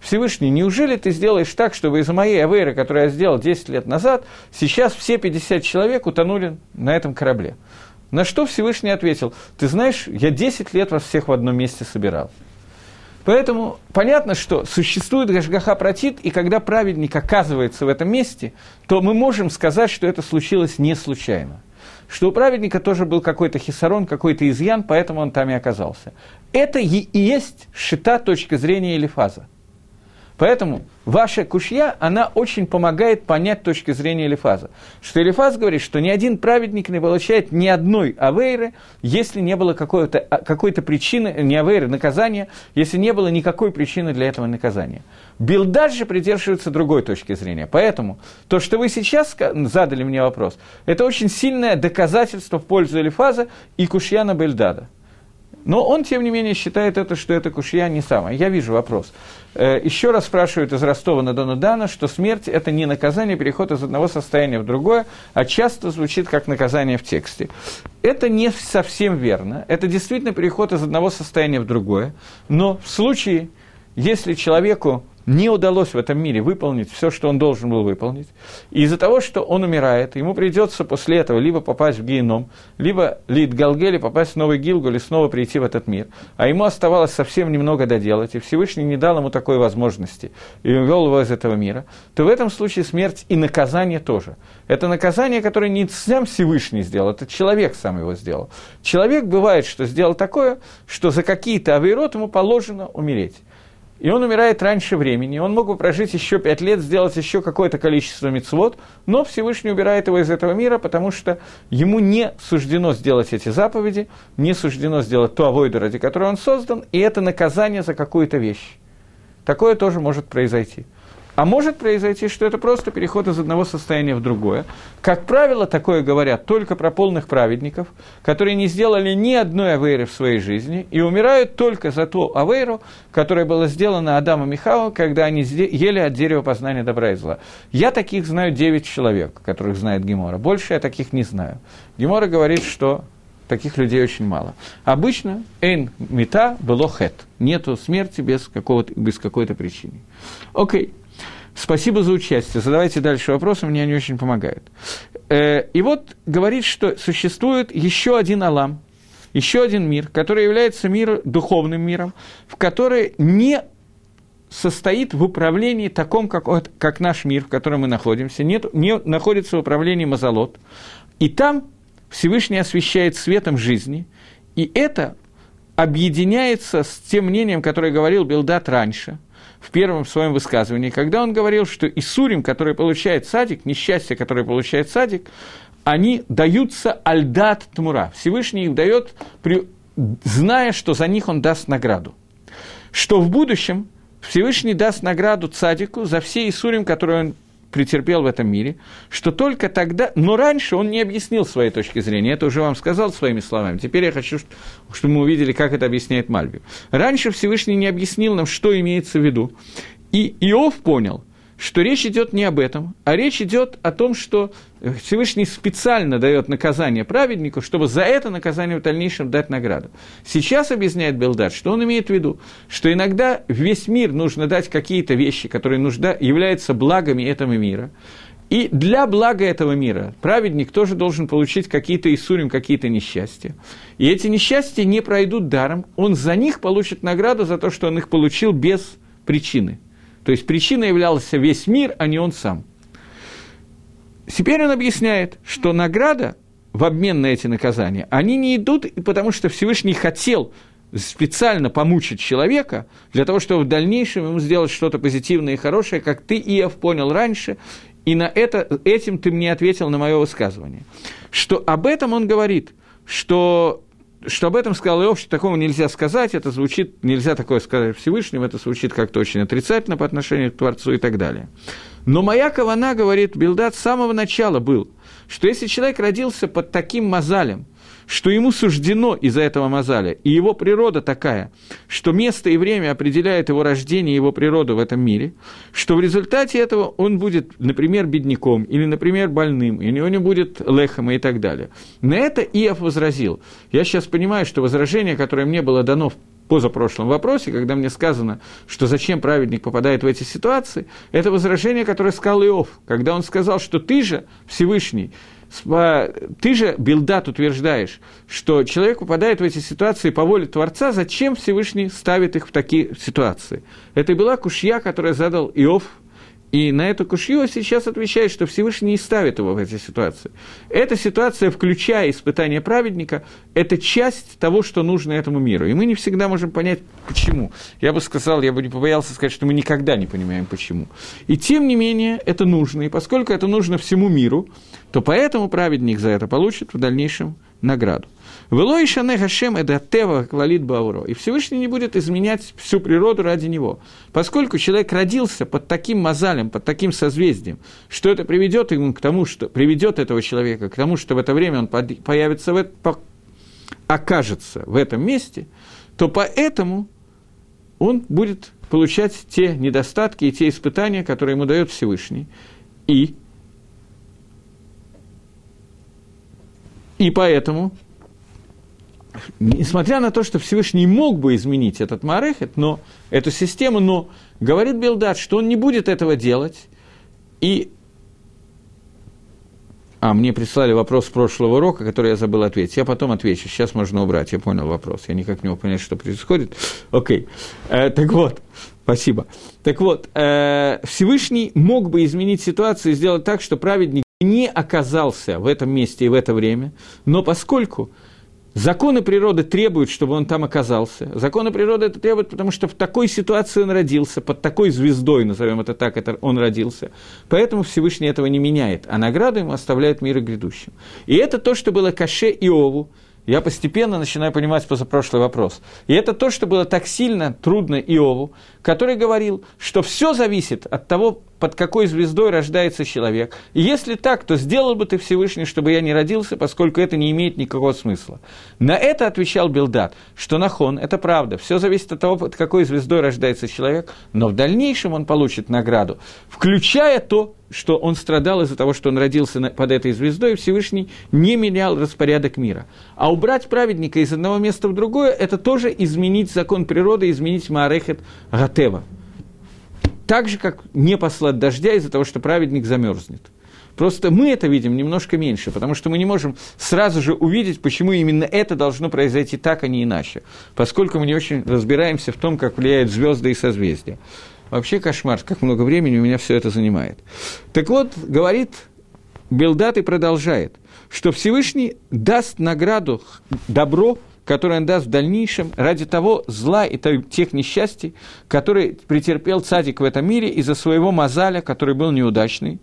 Всевышний, неужели ты сделаешь так, чтобы из-за моей аверы, которую я сделал 10 лет назад, сейчас все 50 человек утонули на этом корабле? На что Всевышний ответил, ты знаешь, я 10 лет вас всех в одном месте собирал. Поэтому понятно, что существует Гашгаха Протит, и когда праведник оказывается в этом месте, то мы можем сказать, что это случилось не случайно. Что у праведника тоже был какой-то хисарон, какой-то изъян, поэтому он там и оказался. Это и есть шита точка зрения Элифаза. Поэтому ваша кушья, она очень помогает понять точки зрения Элифаза. Что Элифаз говорит, что ни один праведник не получает ни одной авейры, если не было какой-то, а, какой-то причины, не авейры, наказания, если не было никакой причины для этого наказания. Билдад же придерживается другой точки зрения. Поэтому то, что вы сейчас задали мне вопрос, это очень сильное доказательство в пользу Элифаза и Кушьяна Бельдада. Но он, тем не менее, считает это, что это кушья не самое. Я вижу вопрос. Э, Еще раз спрашивают из Ростова на Дону Дана, что смерть – это не наказание, переход из одного состояния в другое, а часто звучит как наказание в тексте. Это не совсем верно. Это действительно переход из одного состояния в другое. Но в случае, если человеку не удалось в этом мире выполнить все, что он должен был выполнить. И из-за того, что он умирает, ему придется после этого либо попасть в геном, либо Лид Галгели попасть в Новый Гилгуль и снова прийти в этот мир. А ему оставалось совсем немного доделать, и Всевышний не дал ему такой возможности, и увел его из этого мира, то в этом случае смерть и наказание тоже. Это наказание, которое не сам Всевышний сделал, это человек сам его сделал. Человек бывает, что сделал такое, что за какие-то авейрот ему положено умереть и он умирает раньше времени, он мог бы прожить еще пять лет, сделать еще какое-то количество мецвод, но Всевышний убирает его из этого мира, потому что ему не суждено сделать эти заповеди, не суждено сделать ту авойду, ради которой он создан, и это наказание за какую-то вещь. Такое тоже может произойти. А может произойти, что это просто переход из одного состояния в другое. Как правило, такое говорят только про полных праведников, которые не сделали ни одной авейры в своей жизни и умирают только за ту авейру, которая была сделана Адамом и Хава, когда они ели от дерева познания добра и зла. Я таких знаю 9 человек, которых знает Гемора. Больше я таких не знаю. Гемора говорит, что таких людей очень мало. Обычно «эн мета было хет» – нету смерти без, какого-то, без какой-то причины. Окей. Спасибо за участие. Задавайте дальше вопросы, мне они очень помогают. Э, и вот говорит, что существует еще один Алам, еще один мир, который является мир, духовным миром, в который не состоит в управлении таком, как, как наш мир, в котором мы находимся, нет, не находится в управлении Мазалот. И там Всевышний освещает светом жизни, и это объединяется с тем мнением, которое говорил Билдат раньше – в первом своем высказывании, когда он говорил, что Исурим, который получает садик, несчастье, которое получает садик, они даются альдат тмура. Всевышний их дает, зная, что за них он даст награду. Что в будущем Всевышний даст награду цадику за все Исурим, которые он претерпел в этом мире, что только тогда, но раньше он не объяснил своей точки зрения, это уже вам сказал своими словами, теперь я хочу, чтобы мы увидели, как это объясняет Мальби. Раньше Всевышний не объяснил нам, что имеется в виду, и Иов понял, что речь идет не об этом, а речь идет о том, что Всевышний специально дает наказание праведнику, чтобы за это наказание в дальнейшем дать награду. Сейчас объясняет Белдат, что он имеет в виду, что иногда весь мир нужно дать какие-то вещи, которые нужда, являются благами этого мира. И для блага этого мира праведник тоже должен получить какие-то Исурим, какие-то несчастья. И эти несчастья не пройдут даром, он за них получит награду за то, что он их получил без причины – то есть причиной являлся весь мир, а не он сам. Теперь он объясняет, что награда в обмен на эти наказания, они не идут, потому что Всевышний хотел специально помучить человека для того, чтобы в дальнейшем ему сделать что-то позитивное и хорошее, как ты, Иов, понял раньше, и на это, этим ты мне ответил на мое высказывание. Что об этом он говорит, что что об этом сказал Иов, что такого нельзя сказать, это звучит, нельзя такое сказать Всевышнему, это звучит как-то очень отрицательно по отношению к Творцу и так далее. Но моя кавана, говорит Билдат, с самого начала был, что если человек родился под таким мозалем, что ему суждено из-за этого мозаля, и его природа такая, что место и время определяет его рождение, его природу в этом мире, что в результате этого он будет, например, бедняком, или, например, больным, или у него будет лехом и так далее. На это Иов возразил. Я сейчас понимаю, что возражение, которое мне было дано в позапрошлом вопросе, когда мне сказано, что зачем праведник попадает в эти ситуации, это возражение, которое сказал Иов, когда он сказал, что ты же Всевышний, ты же, Билдат, утверждаешь, что человек попадает в эти ситуации по воле Творца, зачем Всевышний ставит их в такие ситуации? Это была кушья, которую задал Иов и на эту кушью сейчас отвечает, что Всевышний не ставит его в эти ситуации. Эта ситуация, включая испытание праведника, это часть того, что нужно этому миру. И мы не всегда можем понять, почему. Я бы сказал, я бы не побоялся сказать, что мы никогда не понимаем, почему. И тем не менее, это нужно. И поскольку это нужно всему миру, то поэтому праведник за это получит в дальнейшем награду. Велой шане Хашем это тева квалит бауро. И Всевышний не будет изменять всю природу ради него. Поскольку человек родился под таким мозалем, под таким созвездием, что это приведет ему к тому, что приведет этого человека к тому, что в это время он появится в это, окажется в этом месте, то поэтому он будет получать те недостатки и те испытания, которые ему дает Всевышний. И, и поэтому, несмотря на то, что Всевышний мог бы изменить этот Марехет, но эту систему, но говорит Белдат, что он не будет этого делать, и а, мне прислали вопрос прошлого урока, который я забыл ответить. Я потом отвечу. Сейчас можно убрать. Я понял вопрос. Я никак не мог понять, что происходит. Окей. Э, так вот, спасибо. Так вот, э, Всевышний мог бы изменить ситуацию и сделать так, что праведник не оказался в этом месте и в это время, но поскольку Законы природы требуют, чтобы он там оказался. Законы природы это требуют, потому что в такой ситуации он родился, под такой звездой, назовем это так, это он родился. Поэтому Всевышний этого не меняет, а награду ему оставляет мир грядущим. И это то, что было Каше Иову, я постепенно начинаю понимать позапрошлый вопрос. И это то, что было так сильно трудно Иову, который говорил, что все зависит от того, под какой звездой рождается человек. И если так, то сделал бы ты Всевышний, чтобы я не родился, поскольку это не имеет никакого смысла. На это отвечал Билдат, что нахон, это правда, все зависит от того, под какой звездой рождается человек, но в дальнейшем он получит награду, включая то, что он страдал из-за того, что он родился под этой звездой, и Всевышний не менял распорядок мира. А убрать праведника из одного места в другое, это тоже изменить закон природы, изменить Маарехет Гатева. Так же, как не послать дождя из-за того, что праведник замерзнет. Просто мы это видим немножко меньше, потому что мы не можем сразу же увидеть, почему именно это должно произойти так, а не иначе, поскольку мы не очень разбираемся в том, как влияют звезды и созвездия. Вообще кошмар, как много времени у меня все это занимает. Так вот, говорит Белдат и продолжает, что Всевышний даст награду, добро, которое он даст в дальнейшем ради того зла и тех несчастий, которые претерпел цадик в этом мире из-за своего мазаля, который был неудачный.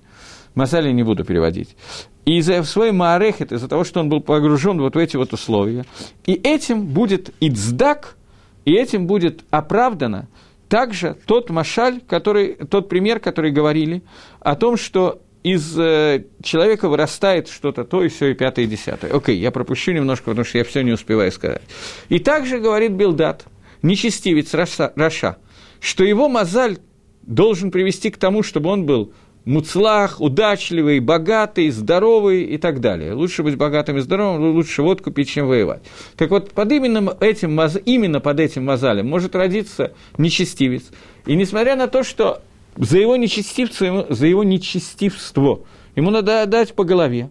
Мазаля не буду переводить. И из-за свой маарехет, из-за того, что он был погружен вот в эти вот условия. И этим будет ицдак, и этим будет оправдано также тот משל, который, тот пример, который говорили о том, что из э, человека вырастает что-то то и все, и пятое, и десятое. Окей, я пропущу немножко, потому что я все не успеваю сказать. И также говорит Билдад, нечестивец רשע, רשע, что его מזל должен привести к тому, чтобы он был מוצלח, удачливый, богатый, здоровый и так далее. Лучше быть богатым и здоровым, лучше водку пить, чем воевать. Так вот, под именно этим, именно под этим мозалем может родиться нечестивец. И несмотря на то, что за его нечестивство, за его нечестивство ему надо дать по голове,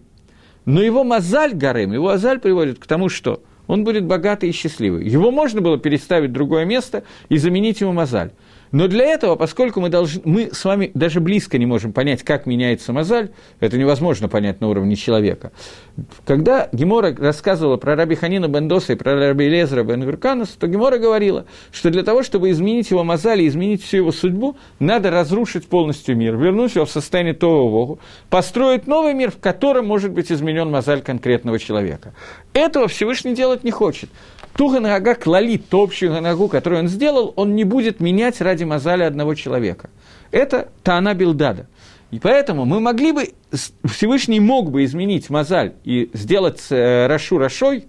но его мозаль Гарем, его мозаль приводит к тому, что он будет богатый и счастливый. Его можно было переставить в другое место и заменить ему мозаль. Но для этого, поскольку мы, должны, мы с вами даже близко не можем понять, как меняется мозаль, это невозможно понять на уровне человека. Когда Гемора рассказывала про Раби Ханина Бендоса и про Раби Лезера Бен Гуркануса, то Гемора говорила, что для того, чтобы изменить его мозаль и изменить всю его судьбу, надо разрушить полностью мир, вернуть его в состояние того Вогу, построить новый мир, в котором может быть изменен мозаль конкретного человека. Этого Всевышний делать не хочет. Ту ганага клалит, ту общую ганагу, которую он сделал, он не будет менять ради мозаля одного человека. Это Таана Билдада. И поэтому мы могли бы, Всевышний мог бы изменить מזל и сделать э, Рашу Рашой,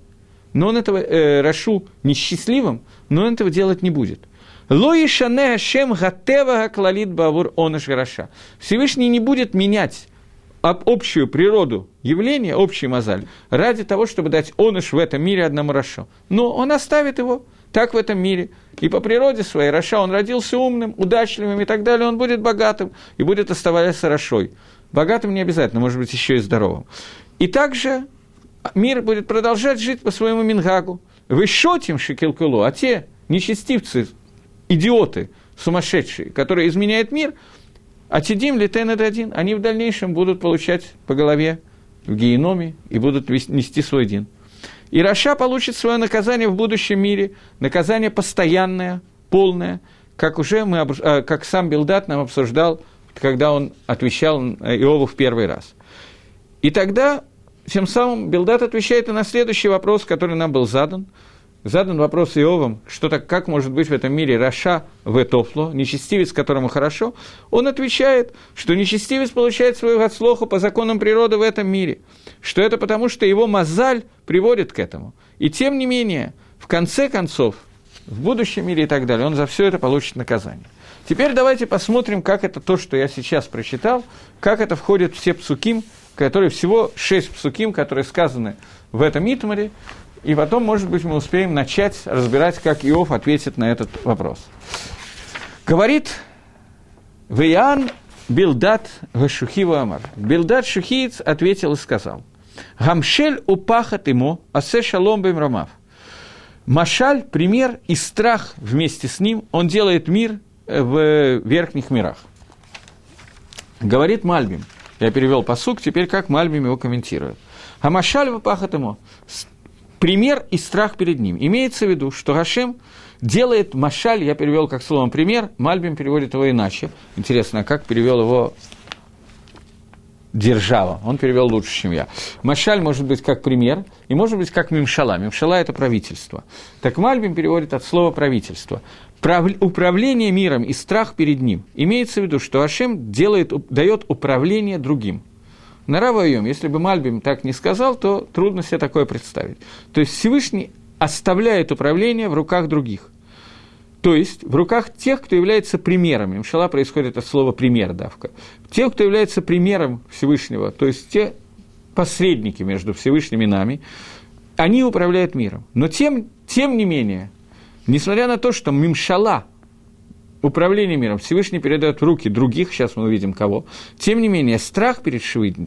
но он этого, э, Рашу несчастливым, но он этого делать не будет. לא ישנה השם הטבע הכללית בעבור עונש רשע. Всевышний не будет менять об общую природу явления, общий מזל, ради того, чтобы дать עונש в этом мире одному Рашу. Но он оставит его так в этом мире. И по природе своей רשע он родился умным, удачливым и так далее, он будет богатым и будет оставаться Рашой. Богатым не обязательно, может быть, еще и здоровым. И также мир будет продолжать жить по своему Мингагу. Вы шотим шекелкулу, а те нечестивцы, идиоты, сумасшедшие, которые изменяют мир – а Тидим Литен один, они в дальнейшем будут получать по голове в геноме и будут нести свой дин. И Раша получит свое наказание в будущем мире, наказание постоянное, полное, как уже мы, э, как сам Билдат нам обсуждал, когда он отвечал Иову в первый раз. И тогда, тем самым, Билдат отвечает и на следующий вопрос, который нам был задан – задан вопрос Иовом, что так, как может быть в этом мире Раша в Этофло, нечестивец, которому хорошо, он отвечает, что нечестивец получает свою отслоху по законам природы в этом мире, что это потому, что его мозаль приводит к этому. И тем не менее, в конце концов, в будущем мире и так далее, он за все это получит наказание. Теперь давайте посмотрим, как это то, что я сейчас прочитал, как это входит в все псуким, которые всего шесть псуким, которые сказаны в этом Итмаре, и потом, может быть, мы успеем начать разбирать, как Иов ответит на этот вопрос. Говорит Виян Билдат Гашухива Амар. Билдат Шухиец ответил и сказал, Гамшель упахат ему, асе шалом бем ромав. Машаль, пример и страх вместе с ним, он делает мир в верхних мирах. Говорит Мальбим, я перевел посук, теперь как Мальбим его комментирует. А Машаль выпахат ему, пример и страх перед ним. Имеется в виду, что Гашем делает Машаль, я перевел как словом пример, Мальбим переводит его иначе. Интересно, как перевел его держава. Он перевел лучше, чем я. Машаль может быть как пример, и может быть как мимшала. Мимшала – это правительство. Так Мальбим переводит от слова правительство. Прав... Управление миром и страх перед ним. Имеется в виду, что Ашем делает, дает управление другим. На Равайом, если бы Мальбим так не сказал, то трудно себе такое представить. То есть Всевышний оставляет управление в руках других – то есть в руках тех, кто является примером. Имшала происходит от слова «пример» давка. Тех, кто является примером Всевышнего, то есть те посредники между Всевышним и нами, они управляют миром. Но тем, тем не менее, несмотря на то, что Мимшала, управление миром, Всевышний передает в руки других, сейчас мы увидим кого, тем не менее, страх перед, Шевидним,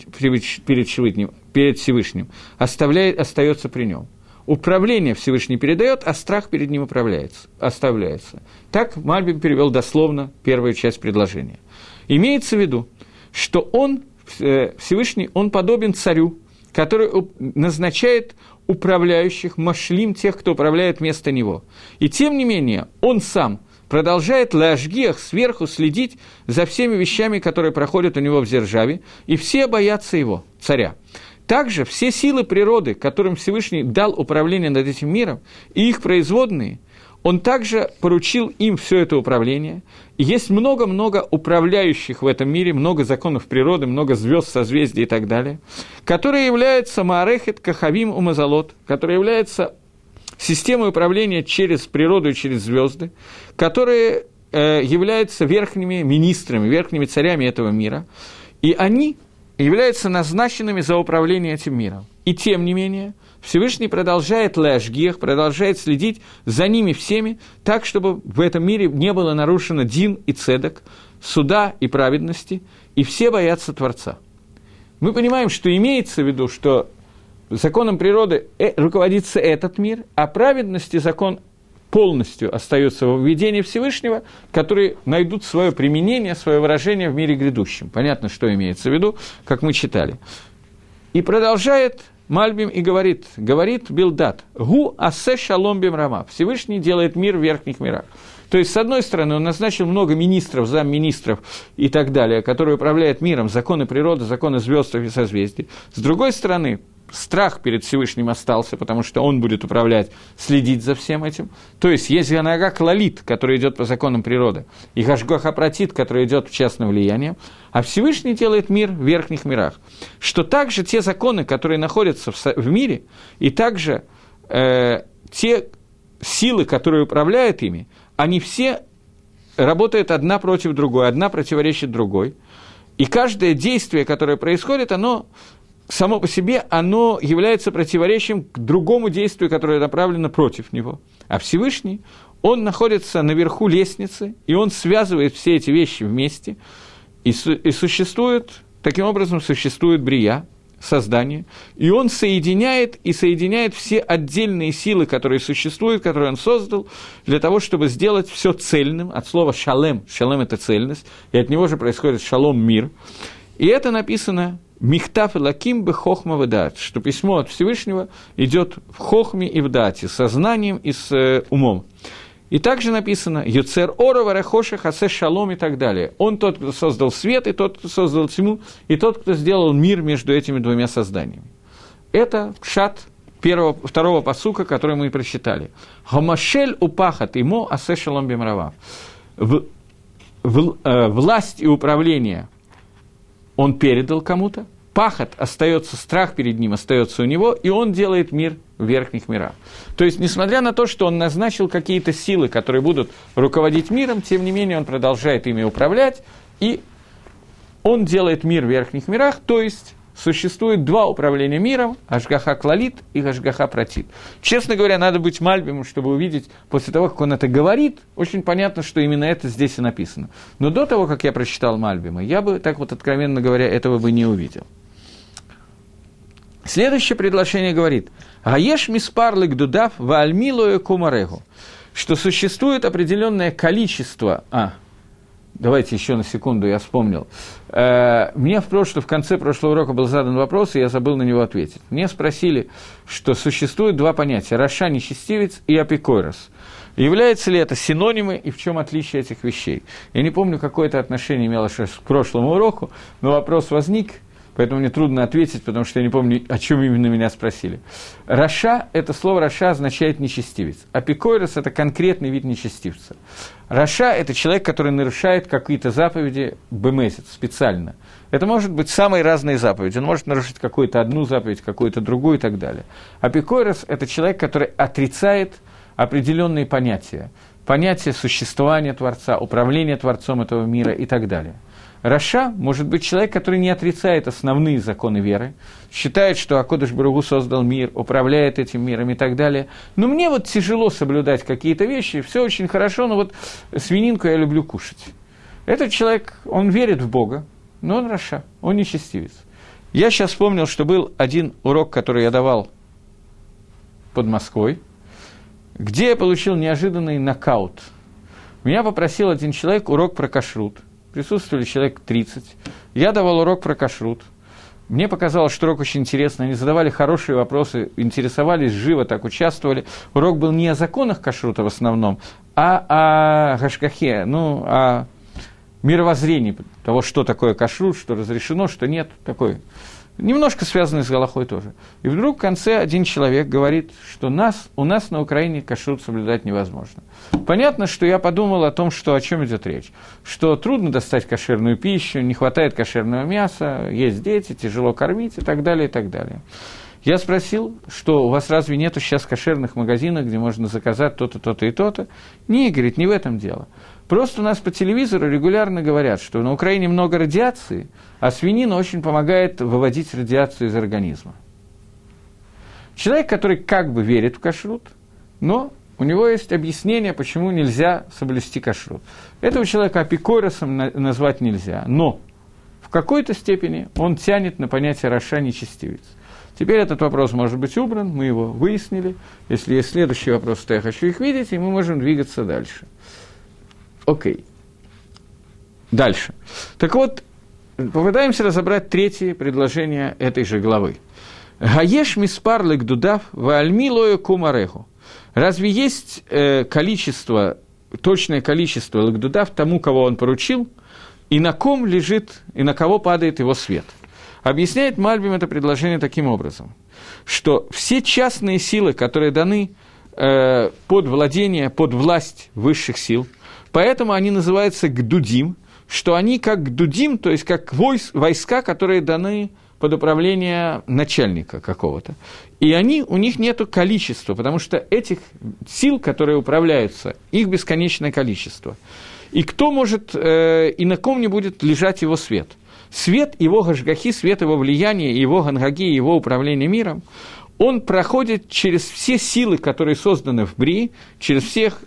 перед, Шевидним, перед Всевышним оставляет, остается при нем управление Всевышний передает, а страх перед ним управляется, оставляется. Так Мальбим перевел дословно первую часть предложения. Имеется в виду, что он, э, Всевышний, он подобен царю, который назначает управляющих, машлим тех, кто управляет вместо него. И тем не менее, он сам продолжает ляжгех сверху следить за всеми вещами, которые проходят у него в Зержаве, и все боятся его, царя. Также все силы природы, которым Всевышний дал управление над этим миром, и их производные, он также поручил им все это управление. Есть много-много управляющих в этом мире, много законов природы, много звезд, созвездий и так далее, которые являются Маарехет, Кахавим, Умазалот, которые являются системой управления через природу и через звезды, которые э, являются верхними министрами, верхними царями этого мира. И они являются назначенными за управление этим миром. И тем не менее, Всевышний продолжает лэшгех, продолжает следить за ними всеми, так, чтобы в этом мире не было нарушено дин и цедок, суда и праведности, и все боятся Творца. Мы понимаем, что имеется в виду, что законом природы э, руководится этот мир, а праведности закон полностью остается во введении Всевышнего, которые найдут свое применение, свое выражение в мире грядущем. Понятно, что имеется в виду, как мы читали. И продолжает Мальбим и говорит, говорит Билдат, «Гу асе шалом бим рама». Всевышний делает мир в верхних мирах. То есть, с одной стороны, он назначил много министров, замминистров и так далее, которые управляют миром, законы природы, законы звезд и созвездий. С другой стороны, страх перед Всевышним остался, потому что он будет управлять, следить за всем этим. То есть есть Ганага Клалит, который идет по законам природы, и Гашгоха Пратит, который идет в частное влияние, а Всевышний делает мир в верхних мирах. Что также те законы, которые находятся в, в мире, и также э, те силы, которые управляют ими, они все работают одна против другой, одна противоречит другой. И каждое действие, которое происходит, оно само по себе оно является противоречием к другому действию, которое направлено против него. А Всевышний, он находится наверху лестницы, и он связывает все эти вещи вместе, и, су- и существует, таким образом существует брия, создание, и он соединяет и соединяет все отдельные силы, которые существуют, которые он создал, для того, чтобы сделать все цельным, от слова шалем, шалем – это цельность, и от него же происходит шалом – мир, и это написано Михтаф лаким бы хохма в дат, что письмо от Всевышнего идет в хохме и в дате, сознанием и с э, умом. И также написано «Юцер ора варахоша хасе шалом» и так далее. Он тот, кто создал свет, и тот, кто создал тьму, и тот, кто сделал мир между этими двумя созданиями. Это шат первого, второго посука, который мы прочитали. «Гомашель упахат имо асе шалом бимрава». В, в, э, власть и управление – он передал кому-то, пахот остается, страх перед ним остается у него, и он делает мир в верхних мирах. То есть, несмотря на то, что он назначил какие-то силы, которые будут руководить миром, тем не менее он продолжает ими управлять, и он делает мир в верхних мирах, то есть существует два управления миром, Ашгаха Клалит и Ашгаха Протит. Честно говоря, надо быть Мальбимом, чтобы увидеть, после того, как он это говорит, очень понятно, что именно это здесь и написано. Но до того, как я прочитал Мальбима, я бы, так вот откровенно говоря, этого бы не увидел. Следующее предложение говорит, «Гаеш миспарлык дудав ваальмилою кумарегу», что существует определенное количество, а, давайте еще на секунду, я вспомнил. Э, мне в, прошлом, в конце прошлого урока был задан вопрос, и я забыл на него ответить. Мне спросили, что существует два понятия – Раша, нечестивец и апикойрос. Являются ли это синонимы и в чем отличие этих вещей? Я не помню, какое это отношение имело к прошлому уроку, но вопрос возник – поэтому мне трудно ответить, потому что я не помню, о чем именно меня спросили. רשע, это слово רשע означает нечестивец. אפיקורוס – это конкретный вид нечестивца. רשע – это человек, который нарушает какие-то заповеди במזיד, специально. Это может быть самые разные заповеди. Он может нарушить какую-то одну заповедь, какую-то другую и так далее. אפיקורוס – это человек, который отрицает определенные понятия. Понятие существования Творца, управления Творцом этого мира и так далее – רשע может быть человек, который не отрицает основные законы веры, считает, что הקדוש ברוך הוא создал мир, управляет этим миром и так далее. Но мне вот тяжело соблюдать какие-то вещи, все очень хорошо, но вот свининку я люблю кушать. Этот человек, он верит в Бога, но он רשע, он нечестивец. Я сейчас вспомнил, что был один урок, который я давал под Москвой, где я получил неожиданный нокаут. Меня попросил один человек урок про кашрут – присутствовали человек 30. Я давал урок про кашрут. Мне показалось, что урок очень интересный. Они задавали хорошие вопросы, интересовались, живо так участвовали. Урок был не о законах кашрута в основном, а о гашкахе, ну, о мировоззрении того, что такое кашрут, что разрешено, что нет. Такой немножко связанный с Галахой тоже. И вдруг в конце один человек говорит, что нас, у нас на Украине кашрут соблюдать невозможно. Понятно, что я подумал о том, что о чем идет речь. Что трудно достать кошерную пищу, не хватает кошерного мяса, есть дети, тяжело кормить и так далее, и так далее. Я спросил, что у вас разве нету сейчас кошерных магазинов, где можно заказать то-то, то-то и то-то? Не, говорит, не в этом дело. Просто у нас по телевизору регулярно говорят, что на Украине много радиации, а свинина очень помогает выводить радиацию из организма. Человек, который как бы верит в кашрут, но у него есть объяснение, почему нельзя соблюсти кашрут. Этого человека апикоросом назвать нельзя, но в какой-то степени он тянет на понятие «раша нечестивец». Теперь этот вопрос может быть убран, мы его выяснили. Если есть следующий вопрос, то я хочу их видеть, и мы можем двигаться дальше. Окей. Дальше. Так вот, попытаемся разобрать третье предложение этой же главы. Гаеш миспар легдудав ваальми лою кумареху. Разве есть э, количество, точное количество легдудав тому, кого он поручил, и на ком лежит, и на кого падает его свет? Объясняет Мальбим это предложение таким образом, что все частные силы, которые даны э, под владение, под власть высших сил – Поэтому они называются гдудим, что они как гдудим, то есть как войс, войска, которые даны под управление начальника какого-то. И они, у них нет количества, потому что этих сил, которые управляются, их бесконечное количество. И кто может, э, и на ком не будет лежать его свет? Свет его гашгахи, свет его влияния, его гангаги, его управления миром, он проходит через все силы, которые созданы в Бри, через всех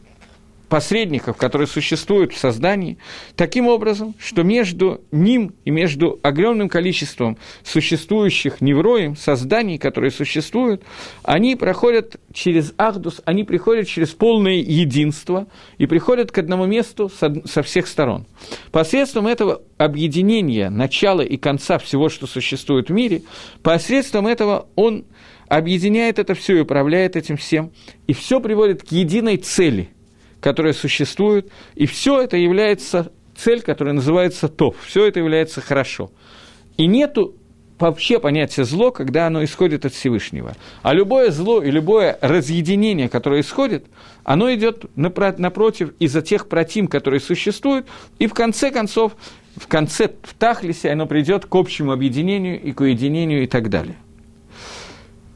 посредников, которые существуют в создании, таким образом, что между ним и между огромным количеством существующих невроем, созданий, которые существуют, они проходят через Ахдус, они приходят через полное единство и приходят к одному месту со, всех сторон. Посредством этого объединения начала и конца всего, что существует в мире, посредством этого он объединяет это все и управляет этим всем, и все приводит к единой цели – которая существует, и все это является цель, которая называется топ, все это является хорошо. И нету вообще понятия зло, когда оно исходит от Всевышнего. А любое зло и любое разъединение, которое исходит, оно идет напротив из-за тех протим, которые существуют, и в конце концов, в конце в Тахлисе оно придет к общему объединению и к уединению и так далее.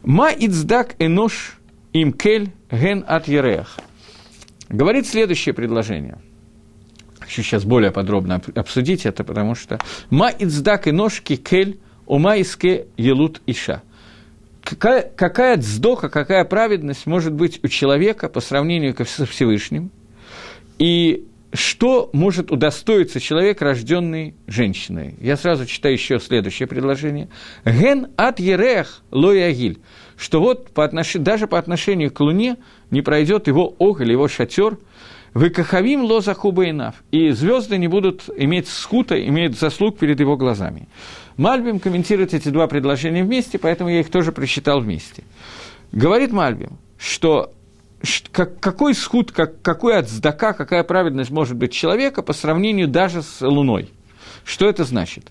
Ма ицдак энош имкель ген от ерех. Говорит следующее предложение. Хочу сейчас более подробно обсудить это, потому что ма ицдак энош кикель ума иске елут иша. Какая, какая дздока, какая праведность может быть у человека по сравнению со Всевышним? И что может удостоиться человек, рожденный женщиной? Я сразу читаю еще следующее предложение. Ген от ерех лоягиль. Что вот по отнош... даже по отношению к Луне не пройдет его ог или его шатер, Выкахавим лоза хубаинав. И звезды не будут иметь скута, имеют заслуг перед его глазами. Мальбим комментирует эти два предложения вместе, поэтому я их тоже прочитал вместе. Говорит Мальбим, что как, какой схуд, как, какой отздака, какая праведность может быть человека по сравнению даже с Луной. Что это значит?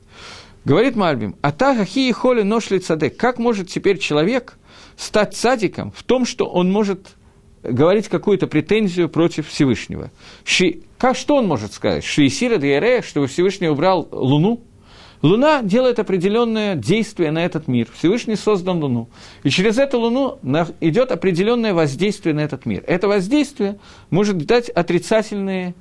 Говорит Мальбим, а та хахи и холи ношли. Как может теперь человек стать цадиком в том, что он может говорить какую-то претензию против Всевышнего? Ши, как, что он может сказать? Шиисира Диарея, чтобы Всевышний убрал Луну? Луна делает определенное действие на этот мир. Всевышний создан Луну. И через эту Луну идет определенное воздействие на этот мир. Это воздействие может дать отрицательные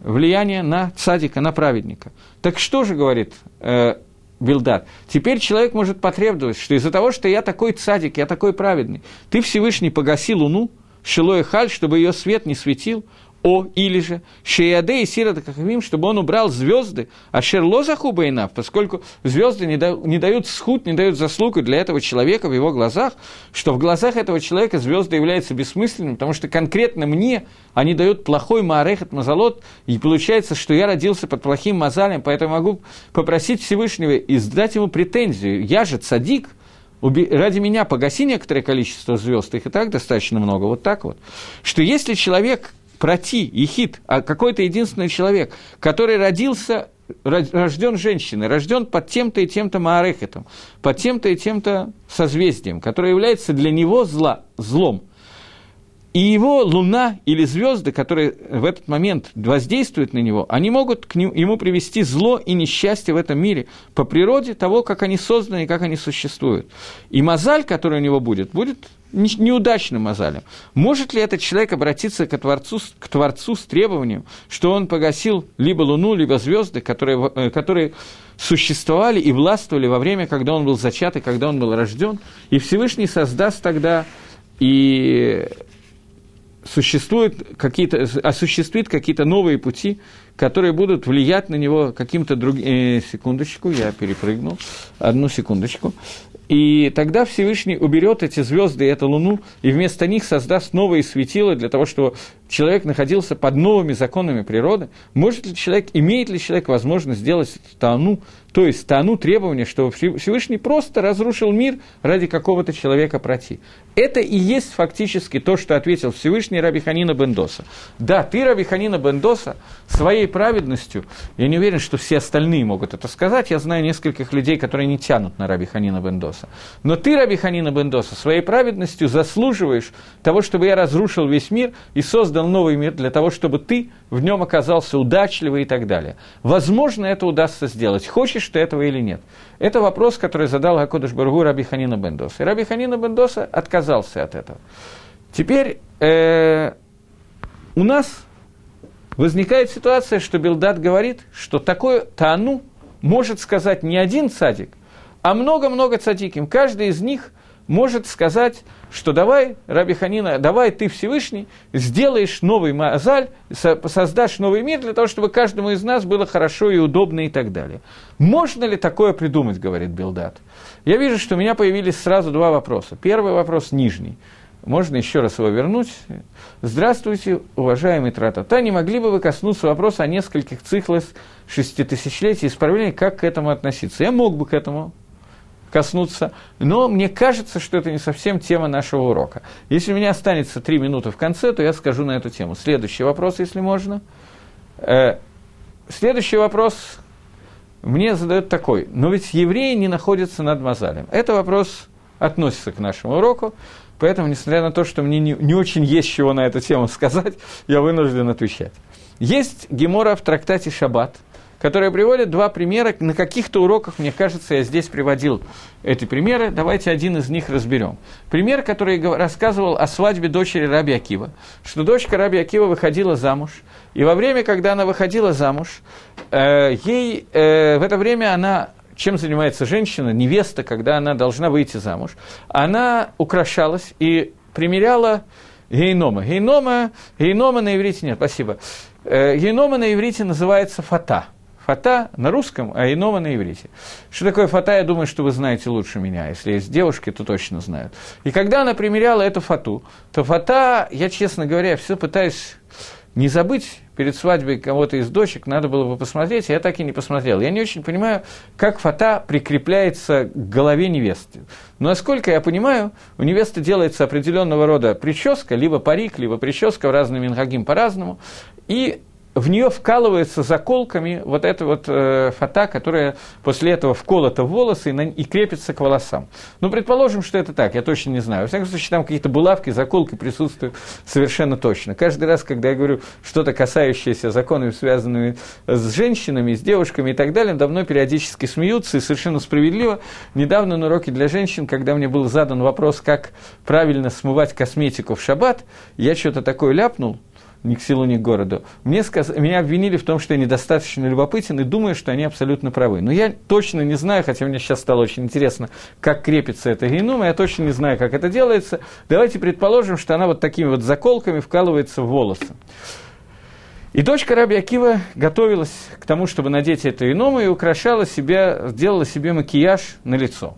влияния на цадика, на праведника. Так что же говорит э, Билдар? Теперь человек может потребовать, что из-за того, что я такой цадик, я такой праведный, ты Всевышний погаси Луну, Шилой Халь, чтобы ее свет не светил, о, или же Шеяде и Сирата Кахавим, чтобы он убрал звезды, а Шерлоза Хубайнав, поскольку звезды не, да, не дают схуд, не дают заслугу для этого человека в его глазах, что в глазах этого человека звезды являются бессмысленными, потому что конкретно мне они дают плохой Маарехат Мазалот, и получается, что я родился под плохим Мазалем, поэтому могу попросить Всевышнего и задать ему претензию. Я же цадик, ради меня погаси некоторое количество звезд, их и так достаточно много, вот так вот, что если человек проти, ехид, а какой-то единственный человек, который родился, рожден женщиной, рожден под тем-то и тем-то маарехетом, под тем-то и тем-то созвездием, которое является для него зла, злом. И его луна или звезды, которые в этот момент воздействуют на него, они могут к нему, ему привести зло и несчастье в этом мире по природе того, как они созданы и как они существуют. И мозаль, который у него будет, будет неудачным мозалем. Может ли этот человек обратиться к Творцу, к Творцу с требованием, что он погасил либо Луну, либо звезды, которые, э, которые существовали и властвовали во время, когда он был зачат и когда он был рожден, и Всевышний создаст тогда и существуют какие-то, осуществит какие-то новые пути, которые будут влиять на него каким-то другим... Э, секундочку, я перепрыгнул. Одну секундочку. И тогда Всевышний уберет эти звезды и эту луну, и вместо них создаст новые светила для того, чтобы человек находился под новыми законами природы. Может ли человек, имеет ли человек возможность сделать тану, то есть тану требования, чтобы Всевышний просто разрушил мир ради какого-то человека пройти. Это и есть фактически то, что ответил Всевышний Раби Ханина Бендоса. Да, ты, Раби Ханина Бендоса, своей праведностью, я не уверен, что все остальные могут это сказать, я знаю нескольких людей, которые не тянут на Раби Ханина Бендоса. Но ты, Раби Ханина Бендоса, своей праведностью заслуживаешь того, чтобы я разрушил весь мир и создал новый мир для того, чтобы ты в нем оказался удачливый и так далее. Возможно, это удастся сделать. Хочешь ты этого или нет? Это вопрос, который задал Акодыш Баргу Раби Ханина Бендоса. И Раби Ханина Бендоса отказался от этого. Теперь э, у нас возникает ситуация, что Билдат говорит, что такое тану может сказать не один цадик, а много-много цадиким. Каждый из них может сказать, что давай, Раби Ханина, давай ты Всевышний, сделаешь новый Мазаль, создашь новый мир для того, чтобы каждому из нас было хорошо и удобно и так далее. Можно ли такое придумать, говорит Билдат? Я вижу, что у меня появились сразу два вопроса. Первый вопрос нижний. Можно еще раз его вернуть. Здравствуйте, уважаемый Тратата. Не могли бы вы коснуться вопроса о нескольких циклах шеститысячелетий исправления, как к этому относиться? Я мог бы к этому коснуться, но мне кажется, что это не совсем тема нашего урока. Если у меня останется три минуты в конце, то я скажу на эту тему. Следующий вопрос, если можно. Э, следующий вопрос мне задают такой. Но ведь евреи не находятся над Мазалем. Это вопрос относится к нашему уроку, поэтому, несмотря на то, что мне не, не очень есть чего на эту тему сказать, я вынужден отвечать. Есть Гемора в трактате «Шаббат», которая приводит два примера. На каких-то уроках, мне кажется, я здесь приводил эти примеры. Давайте один из них разберем. Пример, который рассказывал о свадьбе дочери Раби Акива, что дочка Раби Акива выходила замуж, и во время, когда она выходила замуж, э, ей э, в это время она чем занимается женщина, невеста, когда она должна выйти замуж, она украшалась и примеряла гейнома. Гейнома, гейнома на иврите нет, спасибо. Э, гейнома на иврите называется фата. Фата на русском, а гейнома на иврите. Что такое фата, я думаю, что вы знаете лучше меня. Если есть девушки, то точно знают. И когда она примеряла эту фату, то фата, я, честно говоря, все пытаюсь не забыть перед свадьбой кого-то из дочек, надо было бы посмотреть, я так и не посмотрел. Я не очень понимаю, как фата прикрепляется к голове невесты. Но, насколько я понимаю, у невесты делается определенного рода прическа, либо парик, либо прическа в разные минхагим по-разному, и в нее вкалывается заколками вот эта вот э, фата, которая после этого вколота в волосы и, на, и крепится к волосам. Ну, предположим, что это так, я точно не знаю. Во всяком случае, там какие-то булавки, заколки присутствуют совершенно точно. Каждый раз, когда я говорю что-то касающееся законов, связанными с женщинами, с девушками и так далее, давно периодически смеются и совершенно справедливо. Недавно на уроке для женщин, когда мне был задан вопрос, как правильно смывать косметику в шаббат, я что-то такое ляпнул, ни к селу, ни к городу. Мне сказ... Меня обвинили в том, что я недостаточно любопытен и думаю, что они абсолютно правы. Но я точно не знаю, хотя мне сейчас стало очень интересно, как крепится эта генума, я точно не знаю, как это делается. Давайте предположим, что она вот такими вот заколками вкалывается в волосы. И дочка Раби Акива готовилась к тому, чтобы надеть эту иному, и украшала себя, сделала себе макияж на лицо.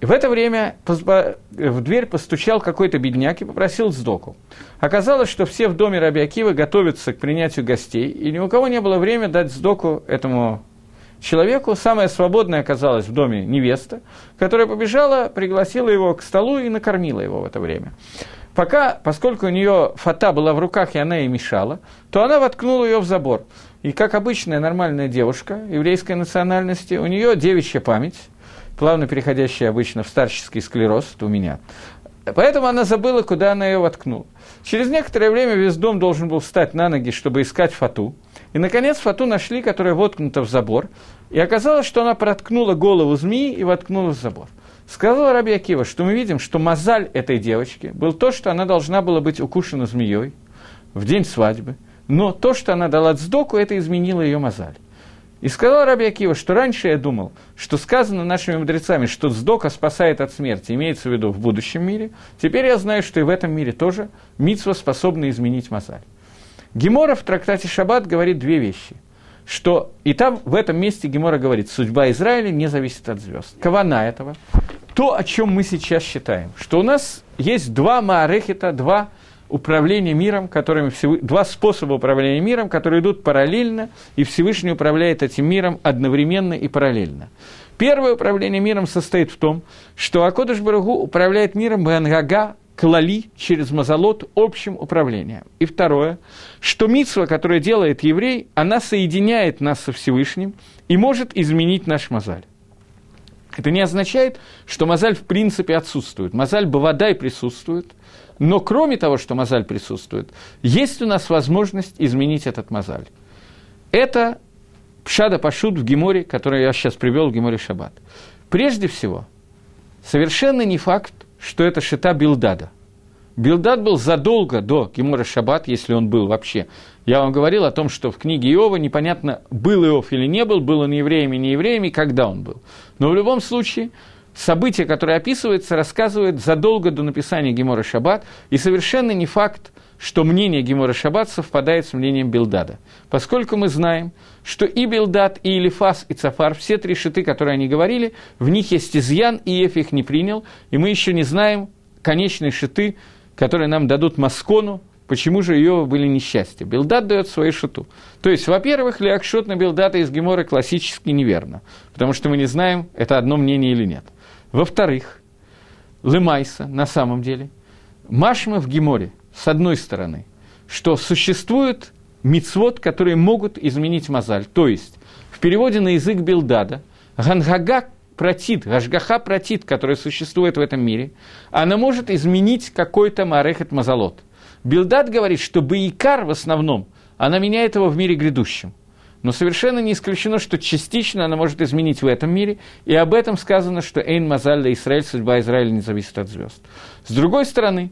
И в это время в дверь постучал какой-то бедняк и попросил сдоку. Оказалось, что все в доме Раби Акива готовятся к принятию гостей, и ни у кого не было времени дать сдоку этому человеку. Самая свободная оказалась в доме невеста, которая побежала, пригласила его к столу и накормила его в это время. Пока, поскольку у нее фата была в руках, и она ей мешала, то она воткнула ее в забор. И как обычная нормальная девушка еврейской национальности, у нее девичья память, плавно переходящая обычно в старческий склероз, у меня. Поэтому она забыла, куда она ее воткнула. Через некоторое время весь дом должен был встать на ноги, чтобы искать фату. И, наконец, фату нашли, которая воткнута в забор. И оказалось, что она проткнула голову змеи и воткнула в забор. Сказал Раби Акива, что мы видим, что мозаль этой девочки был то, что она должна была быть укушена змеей в день свадьбы. Но то, что она дала цдоку, это изменило ее мозаль. И сказал Раби Акива, что раньше я думал, что сказано нашими мудрецами, что сдока спасает от смерти, имеется в виду в будущем мире. Теперь я знаю, что и в этом мире тоже митсва способна изменить Мазаль. Гемора в трактате Шаббат говорит две вещи. Что и там, в этом месте Гемора говорит, судьба Израиля не зависит от звезд. Кавана этого. То, о чем мы сейчас считаем. Что у нас есть два Маарехита, два управления миром, которыми всев... два способа управления миром, которые идут параллельно, и Всевышний управляет этим миром одновременно и параллельно. Первое управление миром состоит в том, что Акодыш Барагу управляет миром Бангага, клали через мазолот общим управлением. И второе, что митсва, которая делает еврей, она соединяет нас со Всевышним и может изменить наш мозаль. Это не означает, что мозаль в принципе отсутствует. Мозаль Бавадай присутствует, но кроме того, что мозаль присутствует, есть у нас возможность изменить этот мозаль. Это Пшада Пашут в Геморе, который я сейчас привел в Геморе Шаббат. Прежде всего, совершенно не факт, что это Шита Билдада. Билдад был задолго до Гемора Шаббат, если он был вообще. Я вам говорил о том, что в книге Иова непонятно, был Иов или не был, был он евреями, не евреями, когда он был. Но в любом случае, событие, которое описывается, рассказывает задолго до написания Гемора Шаббат, и совершенно не факт, что мнение Гемора Шаббат совпадает с мнением Билдада. Поскольку мы знаем, что и Билдад, и Илифас, и Цафар, все три шиты, которые они говорили, в них есть изъян, и Еф их не принял, и мы еще не знаем конечные шиты, которые нам дадут Маскону, почему же ее были несчастья. Билдад дает свою шиту. То есть, во-первых, Леакшот на Билдата из Гемора классически неверно, потому что мы не знаем, это одно мнение или нет. Во-вторых, Лемайса на самом деле, Машма в Геморе, с одной стороны, что существует мицвод, которые могут изменить мозаль. То есть, в переводе на язык Билдада, Гангага протит, Гашгаха протит, которая существует в этом мире, она может изменить какой-то Марехет Мазалот. Билдад говорит, что Баикар в основном, она меняет его в мире грядущем. Но совершенно не исключено, что частично она может изменить в этом мире, и об этом сказано, что «Эйн Мазаль Израиль, судьба Израиля не зависит от звезд». С другой стороны,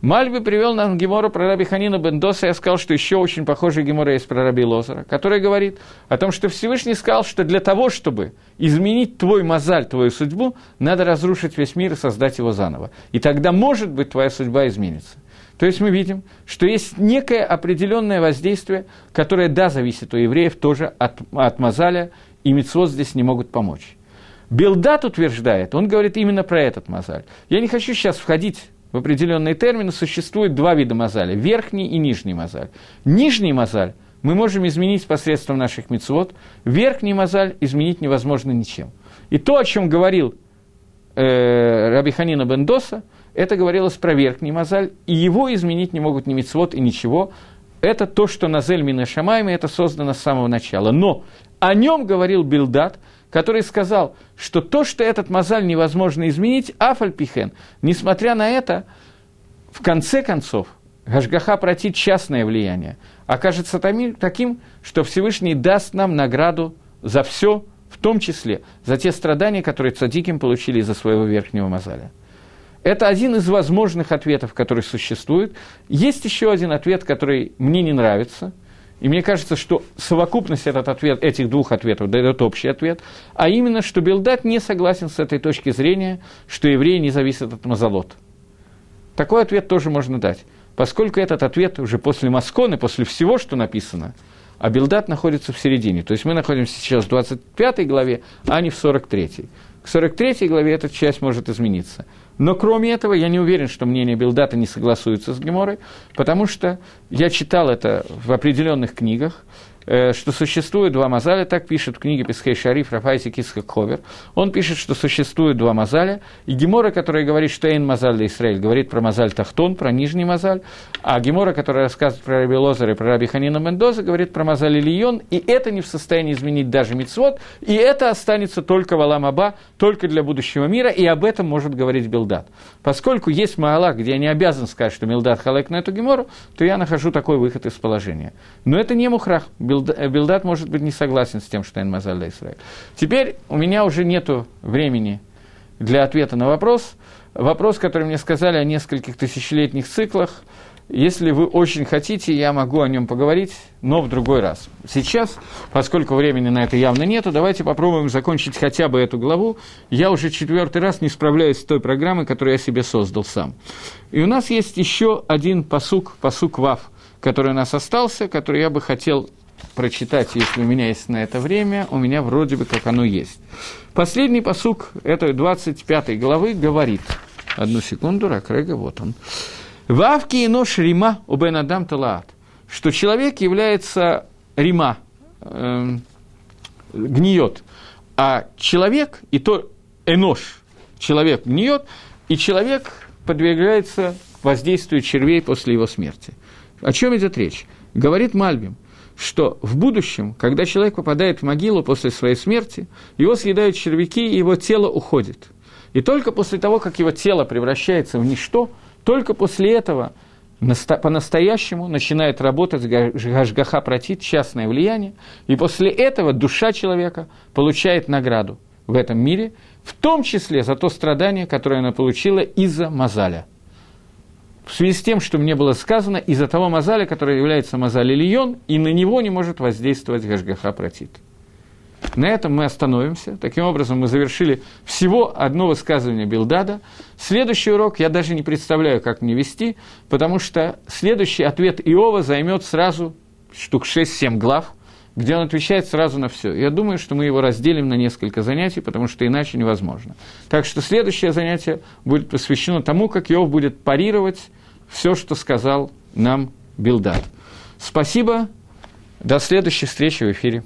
Мальби привел нам Гемора про Раби Ханина Бендоса, я сказал, что еще очень похожий Гемора есть про Раби Лозера, который говорит о том, что Всевышний сказал, что для того, чтобы изменить твой мозаль, твою судьбу, надо разрушить весь мир и создать его заново. И тогда, может быть, твоя судьба изменится. То есть мы видим, что есть некое определенное воздействие, которое, да, зависит у евреев тоже от, от мозаля, и мецвод здесь не могут помочь. Белдат утверждает, он говорит именно про этот мозаль. Я не хочу сейчас входить в определенные термины, существует два вида мозаля – верхний и нижний мозаль. Нижний мозаль мы можем изменить посредством наших мецвод, верхний мозаль изменить невозможно ничем. И то, о чем говорил э, Раби Ханина Бендоса, это говорилось про верхний мозаль, и его изменить не могут ни мецвод и ничего. Это то, что Назель Мина Шамайми, это создано с самого начала. Но о нем говорил Билдат – который сказал, что то, что этот мозаль невозможно изменить, афальпихен, несмотря на это, в конце концов, Гашгаха протит частное влияние, окажется таким, что Всевышний даст нам награду за все, в том числе за те страдания, которые цадиким получили из-за своего верхнего мозаля. Это один из возможных ответов, который существует. Есть еще один ответ, который мне не нравится – и мне кажется, что совокупность этот ответ, этих двух ответов дает общий ответ, а именно, что Белдат не согласен с этой точки зрения, что евреи не зависят от Мазалот. Такой ответ тоже можно дать, поскольку этот ответ уже после Масконы, после всего, что написано, а Белдат находится в середине. То есть мы находимся сейчас в 25 главе, а не в 43. К 43 главе эта часть может измениться. Но кроме этого, я не уверен, что мнение Билдата не согласуется с Геморой, потому что я читал это в определенных книгах, что существует два мазаля, так пишет в книге Песхей Шариф Рафайси Киска Ховер. Он пишет, что существует два мазаля, и Гемора, которая говорит, что Эйн Мазаль для Израиль, говорит про мазаль Тахтон, про нижний мазаль, а Гемора, которая рассказывает про Раби Лозер и про Раби Ханина Мендоза, говорит про мазаль Ильон, и это не в состоянии изменить даже Мицвод, и это останется только в Аламаба, только для будущего мира, и об этом может говорить Билдат. Поскольку есть Маалах, где я не обязан сказать, что Милдат халек на эту Гемору, то я нахожу такой выход из положения. Но это не мухрах. Э, Билдат, может быть, не согласен с тем, что Эн Мазаль Израиль. Теперь у меня уже нет времени для ответа на вопрос. Вопрос, который мне сказали о нескольких тысячелетних циклах. Если вы очень хотите, я могу о нем поговорить, но в другой раз. Сейчас, поскольку времени на это явно нету, давайте попробуем закончить хотя бы эту главу. Я уже четвертый раз не справляюсь с той программой, которую я себе создал сам. И у нас есть еще один посук, посук Вав, который у нас остался, который я бы хотел прочитать, если у меня есть на это время, у меня вроде бы как оно есть. Последний посук этой 25 главы говорит, одну секунду, Ракрега, вот он. Вавки и нож Рима у Бен Адам Талаат, что человек является Рима, э, гниет, а человек, и то Энош, человек гниет, и человек подвергается воздействию червей после его смерти. О чем идет речь? Говорит Мальбим – что в будущем, когда человек попадает в могилу после своей смерти, его съедают червяки, и его тело уходит. И только после того, как его тело превращается в ничто, только после этого по-настоящему начинает работать Гашгаха Протит, частное влияние, и после этого душа человека получает награду в этом мире, в том числе за то страдание, которое она получила из-за Мазаля в связи с тем, что мне было сказано, из-за того мазаля, который является мазаль Ильон, и на него не может воздействовать Гашгаха Протит. На этом мы остановимся. Таким образом, мы завершили всего одно высказывание Билдада. Следующий урок я даже не представляю, как мне вести, потому что следующий ответ Иова займет сразу штук 6-7 глав, где он отвечает сразу на все. Я думаю, что мы его разделим на несколько занятий, потому что иначе невозможно. Так что следующее занятие будет посвящено тому, как Иов будет парировать все, что сказал нам Билдад. Спасибо. До следующей встречи в эфире.